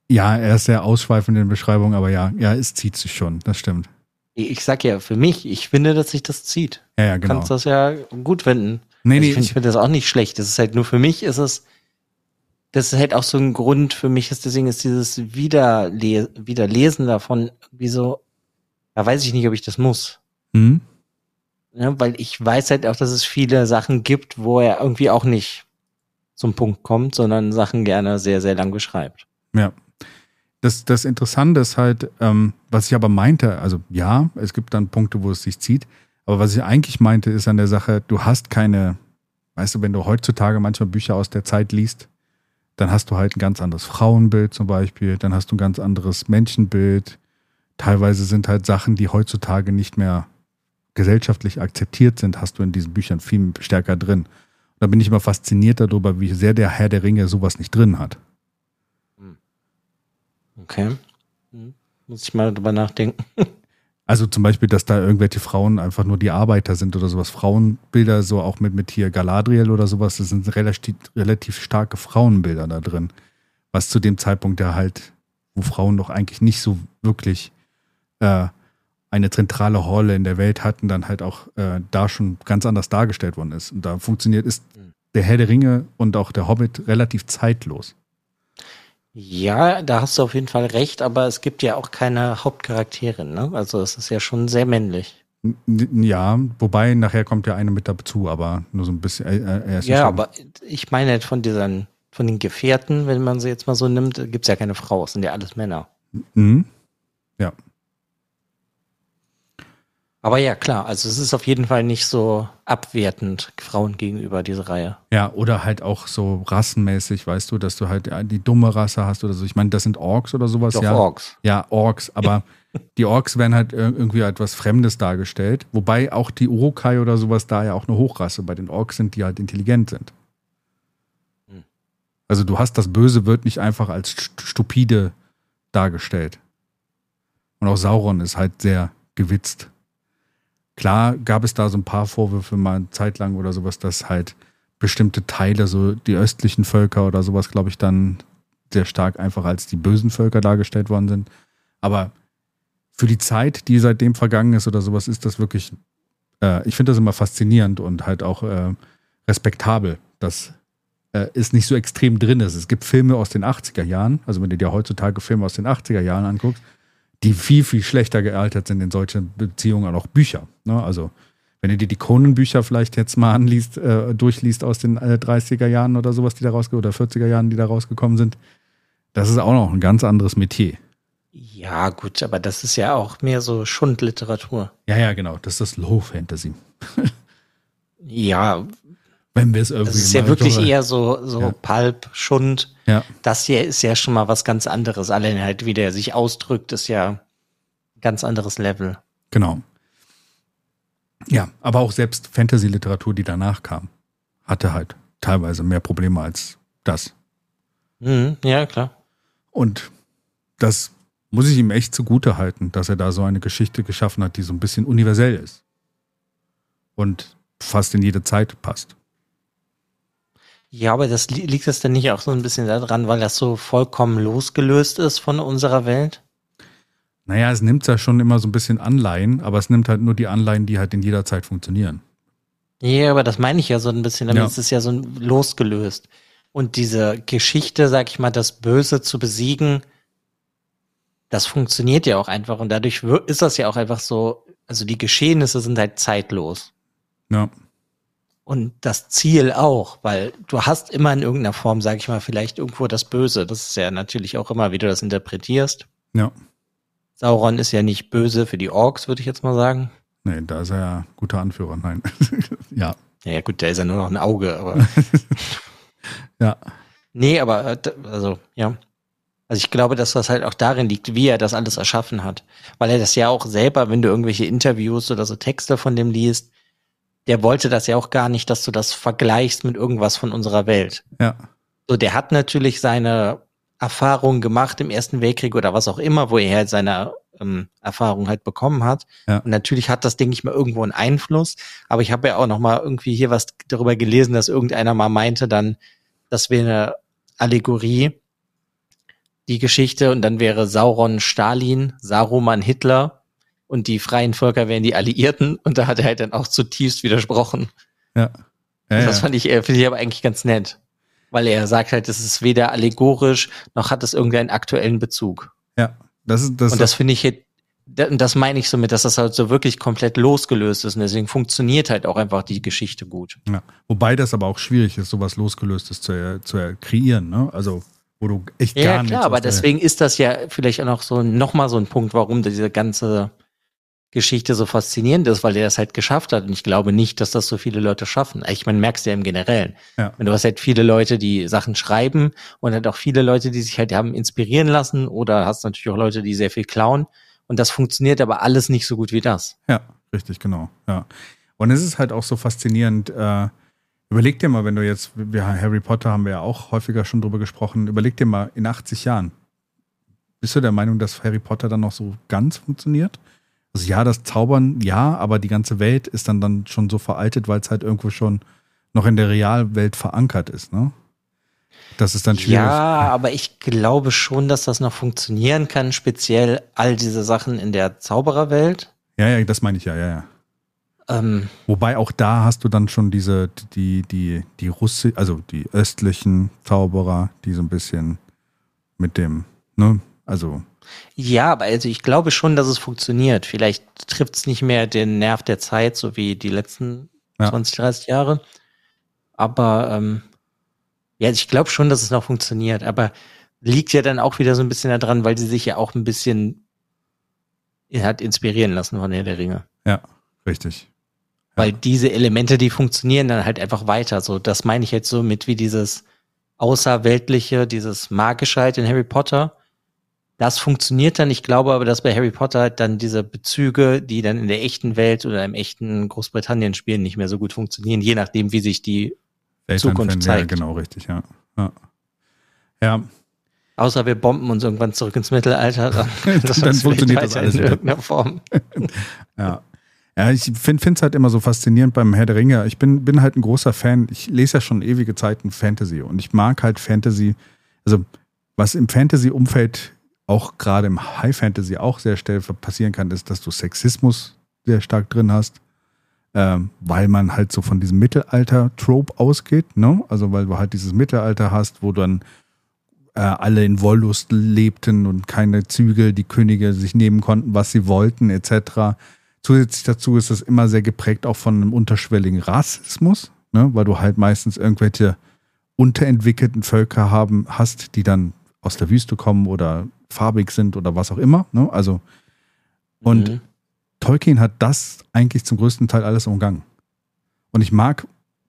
ja, er ist sehr ausschweifend in Beschreibungen, aber ja, ja, es zieht sich schon, das stimmt. Ich sag ja, für mich, ich finde, dass sich das zieht. Ja, ja, genau. Du kannst das ja gut finden. Nee, also nee, ich finde find das auch nicht schlecht. Das ist halt nur für mich ist es, das ist halt auch so ein Grund für mich ist, deswegen ist dieses Wiederle Wiederlesen davon wie so, da weiß ich nicht, ob ich das muss. Mhm. Ja, weil ich weiß halt auch, dass es viele Sachen gibt, wo er irgendwie auch nicht zum Punkt kommt, sondern Sachen gerne sehr, sehr lang beschreibt. Ja. Das, das Interessante ist halt, ähm, was ich aber meinte, also ja, es gibt dann Punkte, wo es sich zieht, aber was ich eigentlich meinte, ist an der Sache, du hast keine, weißt du, wenn du heutzutage manchmal Bücher aus der Zeit liest, dann hast du halt ein ganz anderes Frauenbild zum Beispiel, dann hast du ein ganz anderes Menschenbild. Teilweise sind halt Sachen, die heutzutage nicht mehr gesellschaftlich akzeptiert sind, hast du in diesen Büchern viel stärker drin. Da bin ich immer fasziniert darüber, wie sehr der Herr der Ringe sowas nicht drin hat. Hm. Okay. Hm. Muss ich mal drüber nachdenken. Also zum Beispiel, dass da irgendwelche Frauen einfach nur die Arbeiter sind oder sowas. Frauenbilder, so auch mit, mit hier Galadriel oder sowas, das sind relativ, relativ starke Frauenbilder da drin. Was zu dem Zeitpunkt ja halt, wo Frauen doch eigentlich nicht so wirklich äh, eine zentrale Rolle in der Welt hatten, dann halt auch äh, da schon ganz anders dargestellt worden ist. Und da funktioniert, ist hm. der Herr der Ringe und auch der Hobbit relativ zeitlos. Ja, da hast du auf jeden Fall recht, aber es gibt ja auch keine Hauptcharakterin, ne? Also es ist ja schon sehr männlich. Ja, wobei nachher kommt ja eine mit dazu, aber nur so ein bisschen. Äh, ja, aber ich meine von diesen, von den Gefährten, wenn man sie jetzt mal so nimmt, gibt's ja keine Frau, es sind ja alles Männer. Mhm. Ja. Aber ja, klar, also es ist auf jeden Fall nicht so abwertend Frauen gegenüber diese Reihe. Ja, oder halt auch so rassenmäßig, weißt du, dass du halt die dumme Rasse hast oder so. Ich meine, das sind Orks oder sowas. Doch, ja, Orks. Ja, Orks, aber die Orks werden halt irgendwie etwas Fremdes dargestellt. Wobei auch die Urukai oder sowas da ja auch eine Hochrasse bei den Orks sind, die halt intelligent sind. Hm. Also du hast das Böse wird nicht einfach als stupide dargestellt. Und auch Sauron ist halt sehr gewitzt. Klar gab es da so ein paar Vorwürfe mal eine Zeit lang oder sowas, dass halt bestimmte Teile, so die östlichen Völker oder sowas, glaube ich, dann sehr stark einfach als die bösen Völker dargestellt worden sind. Aber für die Zeit, die seitdem vergangen ist oder sowas, ist das wirklich, äh, ich finde das immer faszinierend und halt auch äh, respektabel, dass äh, es nicht so extrem drin ist. Es gibt Filme aus den 80er Jahren, also wenn du dir heutzutage Filme aus den 80er Jahren anguckst, die viel, viel schlechter gealtert sind in solchen Beziehungen, auch Bücher. Ne? Also, wenn du dir die Conan-Bücher vielleicht jetzt mal anliest, äh, durchliest aus den äh, 30er Jahren oder sowas, die da rausgekommen, oder 40er Jahren, die da rausgekommen sind, das ist auch noch ein ganz anderes Metier. Ja, gut, aber das ist ja auch mehr so Schundliteratur. Ja, ja, genau. Das ist das Low Fantasy. Ja, Wenn wir es irgendwie. das ist ja wirklich eher so, so Ja. Pulp, Schund. Ja, Das hier ist ja schon mal was ganz anderes. Allein halt, wie der sich ausdrückt, ist ja ein ganz anderes Level. genau. Ja, aber auch selbst Fantasy-Literatur, die danach kam, hatte halt teilweise mehr Probleme als das. Mhm, ja, klar. Und das muss ich ihm echt zugute halten, dass er da so eine Geschichte geschaffen hat, die so ein bisschen universell ist. Und fast in jede Zeit passt. Ja, aber das li- liegt das denn nicht auch so ein bisschen daran, weil das so vollkommen losgelöst ist von unserer Welt? Naja, es nimmt ja schon immer so ein bisschen Anleihen, aber es nimmt halt nur die Anleihen, die halt in jeder Zeit funktionieren. Ja, aber das meine ich ja so ein bisschen, damit Ja. ist es ja so losgelöst. Und diese Geschichte, sag ich mal, das Böse zu besiegen, das funktioniert ja auch einfach und dadurch ist das ja auch einfach so, also die Geschehnisse sind halt zeitlos. Ja, Und das Ziel auch, weil du hast immer in irgendeiner Form, sag ich mal, vielleicht irgendwo das Böse. Das ist ja natürlich auch immer, wie du das interpretierst. ja. Sauron ist ja nicht böse für die Orks, würde ich jetzt mal sagen. Nee, da ist er ja guter Anführer. Nein. ja, Ja, gut, der ist ja nur noch ein Auge, aber. ja, nee, aber, äh, also, ja. Also ich glaube, dass das halt auch darin liegt, wie er das alles erschaffen hat. Weil er das ja auch selber, wenn du irgendwelche Interviews oder so Texte von dem liest, der wollte das ja auch gar nicht, dass du das vergleichst mit irgendwas von unserer Welt. ja, So, der hat natürlich seine Erfahrungen gemacht im Ersten Weltkrieg oder was auch immer, wo er halt seine ähm, Erfahrung halt bekommen hat. Ja. Und natürlich hat das, denke ich mal, irgendwo einen Einfluss. Aber ich habe ja auch noch mal irgendwie hier was darüber gelesen, dass irgendeiner mal meinte dann, das wäre eine Allegorie, die Geschichte, und dann wäre Sauron Stalin, Saruman Hitler und die freien Völker wären die Alliierten. Und da hat er halt dann auch zutiefst widersprochen. ja. ja, Das ja. fand ich, äh, finde ich aber eigentlich ganz nett. Weil er sagt halt, es ist weder allegorisch, noch hat es irgendeinen aktuellen Bezug. ja. Das ist, das und das finde ich, halt- und das meine ich somit, dass das halt so wirklich komplett losgelöst ist. Und deswegen funktioniert halt auch einfach die Geschichte gut. Ja. Wobei das aber auch schwierig ist, sowas losgelöstes zu, äh, zu kreieren, ne? Also, wo du echt Ja, gar ja klar, aber deswegen ist das ja vielleicht auch noch so, noch mal so ein Punkt, warum diese ganze Geschichte so faszinierend ist, weil er das halt geschafft hat. Und ich glaube nicht, dass das so viele Leute schaffen. Ich meine, merkst du ja im Generellen. Ja. Und du hast halt viele Leute, die Sachen schreiben und halt auch viele Leute, die sich halt haben inspirieren lassen oder hast natürlich auch Leute, die sehr viel klauen. Und das funktioniert aber alles nicht so gut wie das. Ja, richtig, genau. Ja. Und es ist halt auch so faszinierend. Äh, überleg dir mal, wenn du jetzt, wir, Harry Potter haben wir ja auch häufiger schon drüber gesprochen, überleg dir mal in 80 Jahren. Bist du der Meinung, dass Harry Potter dann noch so ganz funktioniert? Also ja, das Zaubern, ja, aber die ganze Welt ist dann, dann schon so veraltet, weil es halt irgendwo schon noch in der Realwelt verankert ist, ne? Das ist dann schwierig. Ja, aber ich glaube schon, dass das noch funktionieren kann, speziell all diese Sachen in der Zaubererwelt. ja, ja, das meine ich ja, ja, ja. Ähm, Wobei auch da hast du dann schon diese, die, die, die Russi, also die östlichen Zauberer, die so ein bisschen mit dem, ne, also, Ja, aber also ich glaube schon, dass es funktioniert. Vielleicht trifft es nicht mehr den Nerv der Zeit, so wie die letzten Ja. 20, 30 Jahre. Aber ähm, ja, ich glaube schon, dass es noch funktioniert. Aber liegt ja dann auch wieder so ein bisschen daran, weil sie sich ja auch ein bisschen hat inspirieren lassen von Herr der Ringe. ja, richtig. Weil diese Elemente, die funktionieren dann halt einfach weiter. So, das meine ich jetzt so mit wie dieses Außerweltliche, dieses Magische halt in Harry Potter. Das funktioniert dann. Ich glaube aber, dass bei Harry Potter halt dann diese Bezüge, die dann in der echten Welt oder im echten Großbritannien spielen, nicht mehr so gut funktionieren, je nachdem, wie sich die, Zukunft Elternfan- Ja, zeigt. genau, richtig, ja. Ja, ja außer wir bomben uns irgendwann zurück ins Mittelalter, dann, Dann funktioniert das alles in irgendeiner Form. ja. Ja, ich finde es halt immer so faszinierend beim Herr der Ringe. Ich bin, bin halt ein großer Fan. Ich lese ja schon ewige Zeiten Fantasy und ich mag halt Fantasy. Also, was im Fantasy-Umfeld auch gerade im High Fantasy auch sehr schnell passieren kann, ist, dass du Sexismus sehr stark drin hast, ähm, weil man halt so von diesem Mittelalter-Trope ausgeht, ne? Also, weil du halt dieses Mittelalter hast, wo dann äh, alle in Wollust lebten und keine Zügel, die Könige sich nehmen konnten, was sie wollten, etc. Zusätzlich dazu ist es immer sehr geprägt auch von einem unterschwelligen Rassismus, ne? weil du halt meistens irgendwelche unterentwickelten Völker haben, hast, die dann aus der Wüste kommen oder farbig sind oder was auch immer. Ne? Also, und Mhm. Tolkien hat das eigentlich zum größten Teil alles umgangen. Und ich mag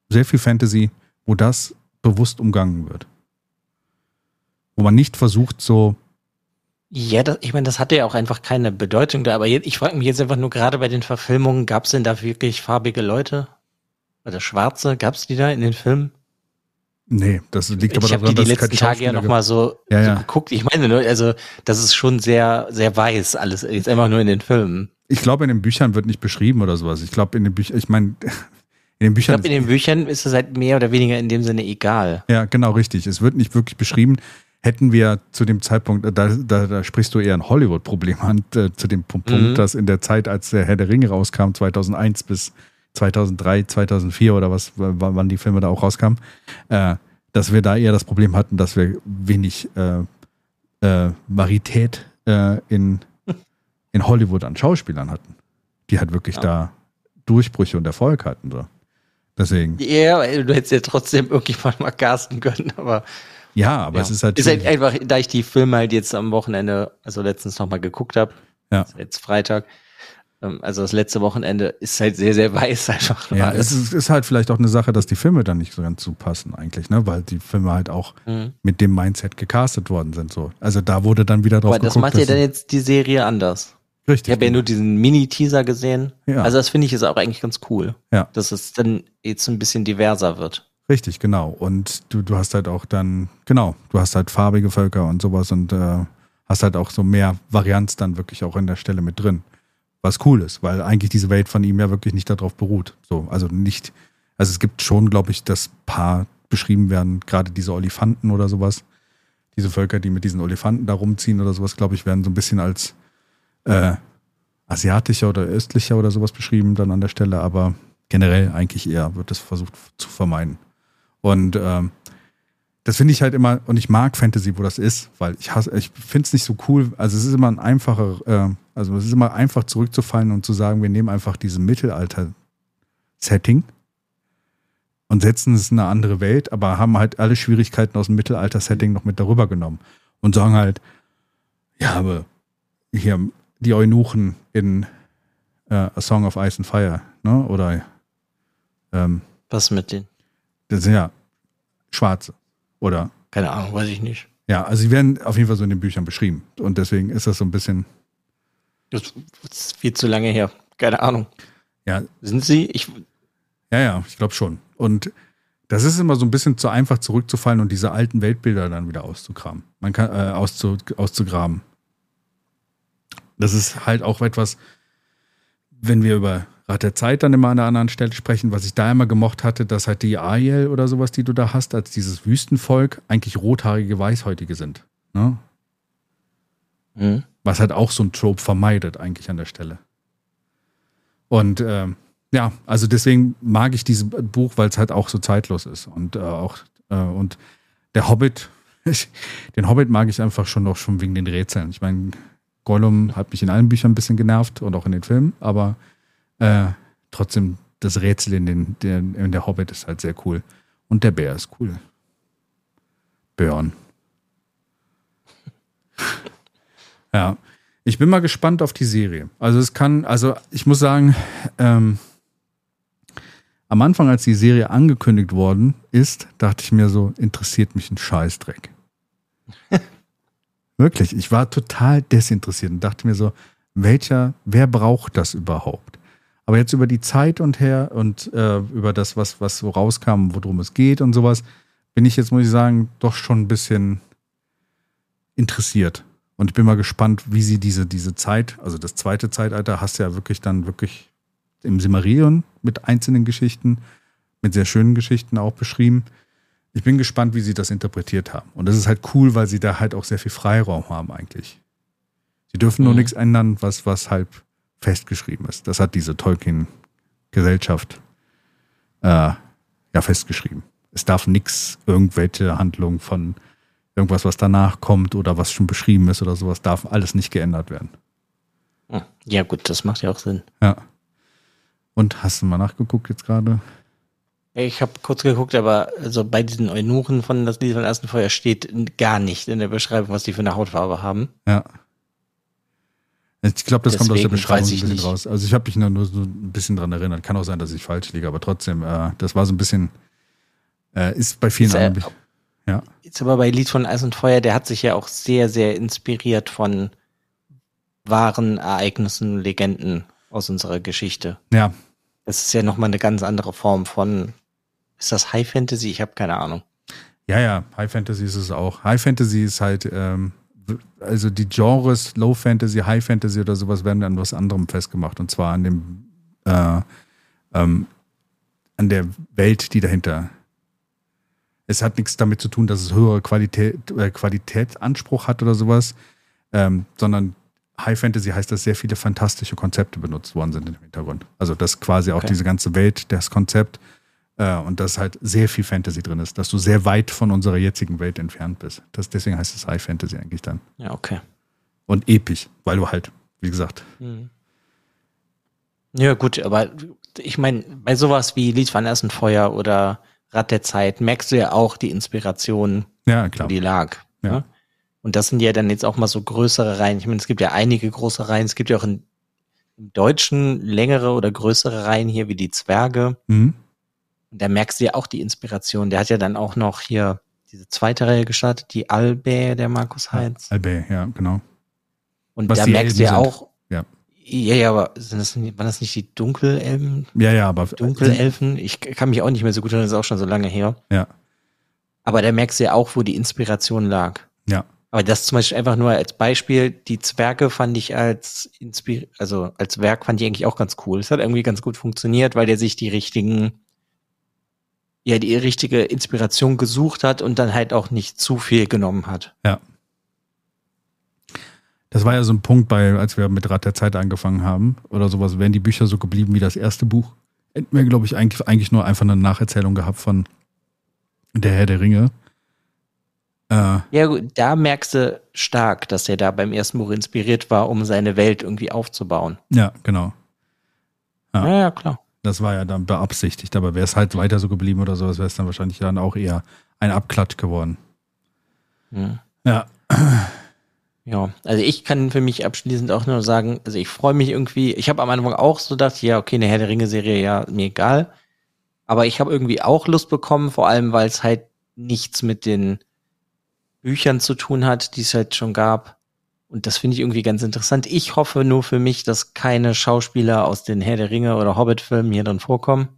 sehr viel Fantasy, wo das bewusst umgangen wird. Wo man nicht versucht, so, Ja, das, ich meine, das hatte ja auch einfach keine Bedeutung da. Aber jetzt, ich frage mich jetzt einfach nur gerade bei den Verfilmungen, gab es denn da wirklich farbige Leute? Oder schwarze? Gab es die da in den Filmen? Nee, das liegt aber ich habe daran, die die dass keine letzten Tage ja Schauspieler noch mal so, Ja, so ja. geguckt. Ich meine, also das ist schon sehr, sehr weiß alles. Jetzt einfach nur in den Filmen. Ich glaube, in den Büchern wird nicht beschrieben oder sowas. Ich glaube, in den Büchern, ich meine, in den Ich Büchern. glaube, in den Büchern ist es halt mehr oder weniger in dem Sinne egal. ja, genau, richtig. Es wird nicht wirklich beschrieben. Hätten wir zu dem Zeitpunkt, da, da, da sprichst du eher ein Hollywood-Problem an, äh, zu dem Punkt, Mhm. dass in der Zeit, als der Herr der Ringe rauskam, 2001 bis 2003, 2004 oder was, wann die Filme da auch rauskamen, äh, dass wir da eher das Problem hatten, dass wir wenig äh, äh, Varietät äh, in, in Hollywood an Schauspielern hatten, die halt wirklich Ja. da Durchbrüche und Erfolg hatten. So. Deswegen, Ja, du hättest ja trotzdem irgendjemand mal casten können, aber ja, aber ja. es ist halt. ist halt einfach, da ich die Filme halt jetzt am Wochenende, also letztens noch mal geguckt habe, Ja. jetzt Freitag, also das letzte Wochenende ist halt sehr, sehr weiß einfach. Ja, es ist, ist halt vielleicht auch eine Sache, dass die Filme dann nicht so ganz zupassen eigentlich, ne? Weil die Filme halt auch Mhm. mit dem Mindset gecastet worden sind. So. Also da wurde dann wieder drauf Aber das geguckt. macht ja dann jetzt die Serie anders. Ich richtig. habe ja nur diesen Mini-Teaser gesehen. Ja. Also das finde ich ist auch eigentlich ganz cool. Ja. Dass es dann jetzt ein bisschen diverser wird. Richtig, genau. Und du, du hast halt auch dann, genau, du hast halt farbige Völker und sowas und äh, hast halt auch so mehr Varianz dann wirklich auch in der Stelle mit drin. Was cool ist, weil eigentlich diese Welt von ihm ja wirklich nicht darauf beruht. So, also nicht, also es gibt schon, glaube ich, dass paar beschrieben werden, gerade diese Olifanten oder sowas. Diese Völker, die mit diesen Olifanten da rumziehen oder sowas, glaube ich, werden so ein bisschen als äh, asiatischer oder östlicher oder sowas beschrieben dann an der Stelle, aber generell eigentlich eher wird es versucht zu vermeiden. Und ähm, das finde ich halt immer, und ich mag Fantasy, wo das ist, weil ich ich finde es nicht so cool. Also es ist immer ein einfacher, äh, also es ist immer einfach zurückzufallen und zu sagen, wir nehmen einfach dieses Mittelalter-Setting und setzen es in eine andere Welt, aber haben halt alle Schwierigkeiten aus dem Mittelalter-Setting noch mit darüber genommen und sagen halt, ja, aber hier die Eunuchen in äh, A Song of Ice and Fire, ne? Oder ähm, Was mit den? das sind ja Schwarze. Oder Keine Ahnung, weiß ich nicht. ja, also sie werden auf jeden Fall so in den Büchern beschrieben. Und deswegen ist das so ein bisschen, Das ist viel zu lange her. Keine Ahnung. ja, Sind sie? Ich, ja, ja, ich glaube schon. Und das ist immer so ein bisschen zu einfach zurückzufallen und diese alten Weltbilder dann wieder auszukramen. Man kann äh, auszu, auszugraben. Das ist halt auch etwas, wenn wir über Rat der Zeit dann immer an einer anderen Stelle sprechen, was ich da immer gemocht hatte, dass halt die Ariel oder sowas, die du da hast, als dieses Wüstenvolk, eigentlich rothaarige Weißhäutige sind. Ne? Hm. Was halt auch so ein Trope vermeidet, eigentlich an der Stelle. Und ähm, ja, also deswegen mag ich dieses Buch, weil es halt auch so zeitlos ist. Und äh, auch, äh, und der Hobbit, den Hobbit mag ich einfach schon noch schon wegen den Rätseln. Ich meine, Gollum hat mich in allen Büchern ein bisschen genervt und auch in den Filmen, aber äh, trotzdem das Rätsel in, den, der, in der Hobbit ist halt sehr cool. Und der Bär ist cool. Björn. Ja. Ich bin mal gespannt auf die Serie. Also es kann, also ich muss sagen, ähm, am Anfang, als die Serie angekündigt worden ist, dachte ich mir so, interessiert mich ein Scheißdreck. Wirklich, ich war total desinteressiert und dachte mir so, welcher, wer braucht das überhaupt? Aber jetzt über die Zeit und her und äh, über das, was, was so rauskam, worum es geht und sowas, bin ich jetzt, muss ich sagen, doch schon ein bisschen interessiert. Und ich bin mal gespannt, wie sie diese, diese Zeit, also das zweite Zeitalter, hast du ja wirklich dann wirklich im Simmerillion mit einzelnen Geschichten, mit sehr schönen Geschichten auch beschrieben. Ich bin gespannt, wie sie das interpretiert haben. Und das ist halt cool, weil sie da halt auch sehr viel Freiraum haben eigentlich. Sie dürfen nur Mhm. nichts ändern, was, was halt festgeschrieben ist. Das hat diese Tolkien-Gesellschaft äh, ja festgeschrieben. Es darf nichts, irgendwelche Handlungen von irgendwas, was danach kommt oder was schon beschrieben ist oder sowas, darf alles nicht geändert werden. Hm. Ja, gut, das macht ja auch Sinn. Ja. Und hast du mal nachgeguckt jetzt gerade? Ich habe kurz geguckt, aber also bei diesen Eunuchen von das Lied von ersten Feuer steht gar nicht in der Beschreibung, was die für eine Hautfarbe haben. Ja. Ich glaube, das kommt aus der Deswegen Beschreibung ein bisschen nicht. raus. Also ich habe mich nur, nur so ein bisschen dran erinnert. Kann auch sein, dass ich falsch liege, aber trotzdem, äh, das war so ein bisschen, äh, ist bei vielen Ist, äh, anderen. Ja, Jetzt aber bei Lied von Eis und Feuer, der hat sich ja auch sehr, sehr inspiriert von wahren Ereignissen, Legenden aus unserer Geschichte. ja, Das ist ja nochmal eine ganz andere Form von, ist das High Fantasy? Ich habe keine Ahnung. ja, ja. High Fantasy ist es auch. High Fantasy ist halt, ähm, also die Genres Low Fantasy, High Fantasy oder sowas werden an was anderem festgemacht und zwar an dem, äh, ähm, an der Welt, die dahinter. Es hat nichts damit zu tun, dass es höhere Qualität, äh, Qualitätsanspruch hat oder sowas, ähm, sondern High Fantasy heißt, dass sehr viele fantastische Konzepte benutzt worden sind im Hintergrund. Also dass quasi auch Okay. diese ganze Welt, das Konzept äh, und dass halt sehr viel Fantasy drin ist, dass du sehr weit von unserer jetzigen Welt entfernt bist. Das, deswegen heißt es High Fantasy eigentlich dann. Ja, okay. Und episch, weil du halt, wie gesagt, Mhm. Ja, gut, aber ich meine, bei sowas wie Lied von ersten Feuer oder Rad der Zeit merkst du ja auch die Inspiration, ja klar. die lag. Ja. ne? Und das sind ja dann jetzt auch mal so größere Reihen. Ich meine, es gibt ja einige große Reihen. Es gibt ja auch in, im Deutschen längere oder größere Reihen hier wie die Zwerge. Mhm. Und da merkst du ja auch die Inspiration. Der hat ja dann auch noch hier diese zweite Reihe gestartet, die Albä, der Markus Heinz. Albä, ja, genau. Und was da merkst du ja auch, Ja. ja, ja, aber sind das, waren das nicht die Dunkelelben? Ja, ja, aber Dunkelelfen? Ich kann mich auch nicht mehr so gut erinnern, das ist auch schon so lange her. Ja. Aber da merkst du ja auch, wo die Inspiration lag. Ja. Aber das zum Beispiel einfach nur als Beispiel, die Zwerge fand ich als Inspir also als Werk fand ich eigentlich auch ganz cool. Es hat irgendwie ganz gut funktioniert, weil der sich die richtigen, ja, die richtige Inspiration gesucht hat und dann halt auch nicht zu viel genommen hat. Das war ja so ein Punkt bei, als wir mit Rat der Zeit angefangen haben oder sowas, wären die Bücher so geblieben wie das erste Buch. Hätten wir, glaube ich, eigentlich, eigentlich nur einfach eine Nacherzählung gehabt von Der Herr der Ringe. Äh, Ja, gut, da merkst du stark, dass er da beim ersten Buch inspiriert war, um seine Welt irgendwie aufzubauen. ja, genau. Ja. Ja, ja, klar. Das war ja dann beabsichtigt, aber wäre es halt weiter so geblieben oder sowas, wäre es dann wahrscheinlich dann auch eher ein Abklatsch geworden. Hm. Ja. Ja, also ich kann für mich abschließend auch nur sagen, also ich freue mich irgendwie, ich habe am Anfang auch so gedacht, ja, okay, eine Herr der Ringe-Serie, ja, mir egal. Aber ich habe irgendwie auch Lust bekommen, vor allem, weil es halt nichts mit den Büchern zu tun hat, die es halt schon gab. Und das finde ich irgendwie ganz interessant. Ich hoffe nur für mich, dass keine Schauspieler aus den Herr der Ringe oder Hobbit-Filmen hier drin vorkommen.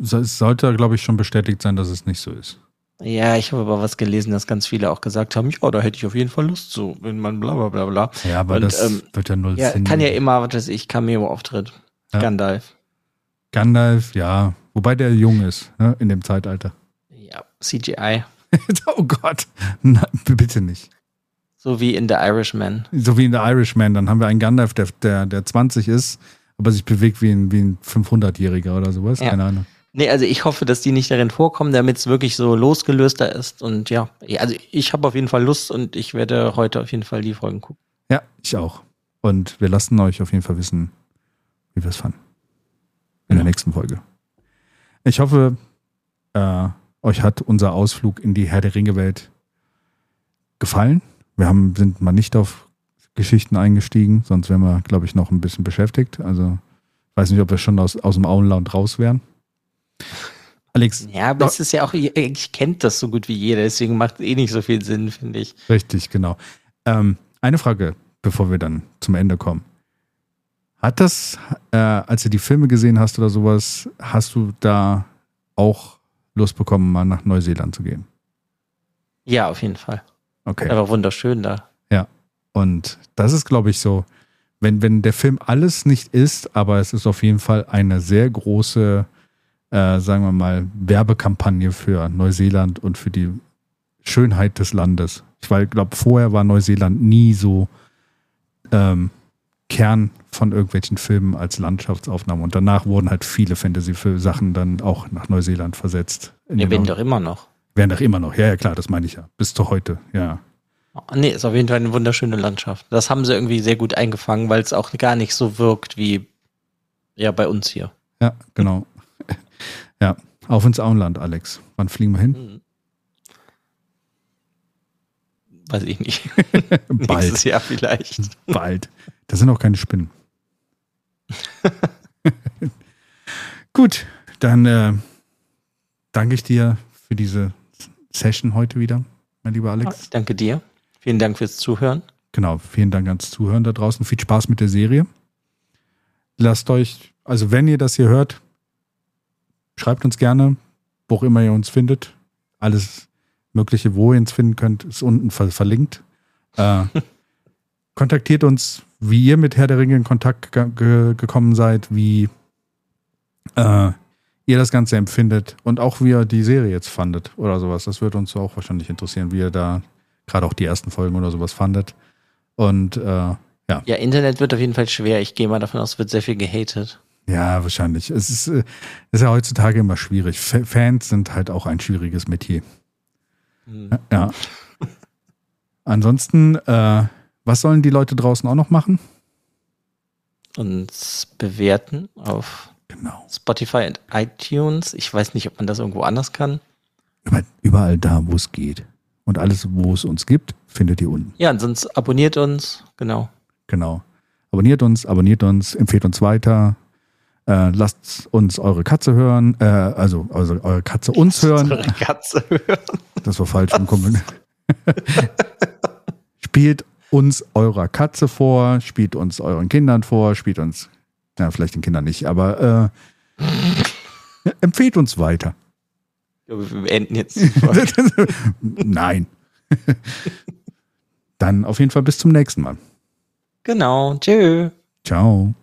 Es sollte, glaube ich, schon bestätigt sein, dass es nicht so ist. Ja, ich habe aber was gelesen, dass ganz viele auch gesagt haben, ja, da hätte ich auf jeden Fall Lust zu, wenn man bla bla bla bla. Ja, aber Und, das ähm, wird ja null Ja, Sinn. kann ja immer, was weiß ich, Cameo-Auftritt. Ja. Gandalf. Gandalf, ja. Wobei der jung ist, ne, in dem Zeitalter. Ja, CGI. oh Gott. Nein, bitte nicht. So wie in The Irishman. So wie in The Irishman, dann haben wir einen Gandalf, der, der, der 20 ist, aber sich bewegt wie ein, wie ein 500-Jähriger oder sowas. Ja. Keine Ahnung. Nee, also ich hoffe, dass die nicht darin vorkommen, damit es wirklich so losgelöster ist. Und ja, also ich habe auf jeden Fall Lust und ich werde heute auf jeden Fall die Folgen gucken. Ja, ich auch. Und wir lassen euch auf jeden Fall wissen, wie wir es fanden. In der Ja. nächsten Folge. Ich hoffe, äh, euch hat unser Ausflug in die Herr der Ringe-Welt gefallen. Wir haben, sind mal nicht auf Geschichten eingestiegen, sonst wären wir, glaube ich, noch ein bisschen beschäftigt. Also, ich weiß nicht, ob wir schon aus, aus dem Auenland raus wären. Alex, Ja, aber es ist ja auch, ich kennt das so gut wie jeder, deswegen macht es eh nicht so viel Sinn, finde ich. Richtig, genau. Ähm, eine Frage, bevor wir dann zum Ende kommen. Hat das, äh, als du die Filme gesehen hast oder sowas, hast du da auch Lust bekommen, mal nach Neuseeland zu gehen? Ja, auf jeden Fall. Okay. Aber wunderschön da. Und das ist, glaube ich, so, wenn, wenn der Film alles nicht ist, aber es ist auf jeden Fall eine sehr große, äh, sagen wir mal, Werbekampagne für Neuseeland und für die Schönheit des Landes. Ich glaube, vorher war Neuseeland nie so ähm, Kern von irgendwelchen Filmen als Landschaftsaufnahme. Und danach wurden halt viele Fantasy-Sachen dann auch nach Neuseeland versetzt. Wir den werden doch immer noch. Werden doch immer noch. Ja, ja, klar, das meine ich ja. Bis zu heute, ja. Nee, ist auf jeden Fall eine wunderschöne Landschaft. Das haben sie irgendwie sehr gut eingefangen, weil es auch gar nicht so wirkt wie ja bei uns hier. Ja, genau. Ja, auf ins Auenland, Alex. Wann fliegen wir hin? Mhm. Weiß ich nicht. Bald. Nächstes Jahr vielleicht. Bald. Da sind auch keine Spinnen. Gut, dann äh, danke ich dir für diese Session heute wieder, mein lieber Alex. Ich danke dir. Vielen Dank fürs Zuhören. Genau, vielen Dank ans Zuhören da draußen. Viel Spaß mit der Serie. Lasst euch, also wenn ihr das hier hört, schreibt uns gerne, wo auch immer ihr uns findet. Alles Mögliche, wo ihr uns finden könnt, ist unten ver verlinkt. Äh, kontaktiert uns, wie ihr mit Herr der Ringe in Kontakt ge ge gekommen seid, wie äh, ihr das Ganze empfindet und auch wie ihr die Serie jetzt fandet oder sowas. Das würde uns auch wahrscheinlich interessieren, wie ihr da gerade auch die ersten Folgen oder sowas fandet. Und äh, ja. Ja, Internet wird auf jeden Fall schwer. Ich gehe mal davon aus, es wird sehr viel gehatet. Ja, wahrscheinlich. Es ist, äh, ist ja heutzutage immer schwierig. F Fans sind halt auch ein schwieriges Metier. Hm. Ja. Ansonsten, äh, was sollen die Leute draußen auch noch machen? Uns bewerten auf Genau. Spotify und iTunes. Ich weiß nicht, ob man das irgendwo anders kann. Über, überall da, wo es geht. Und alles, wo es uns gibt, findet ihr unten. Ja, ansonsten abonniert uns. Genau. Genau. Abonniert uns, abonniert uns, empfehlt uns weiter. Äh, lasst uns eure Katze hören, äh, also, also eure Katze uns hören. Eure Katze hören. Das war falsch. Was? spielt uns eurer Katze vor, spielt uns euren Kindern vor, spielt uns, ja, vielleicht den Kindern nicht, aber äh, empfehlt uns weiter. Wir beenden jetzt. Nein. Dann auf jeden Fall bis zum nächsten Mal. genau. Tschö. Ciao.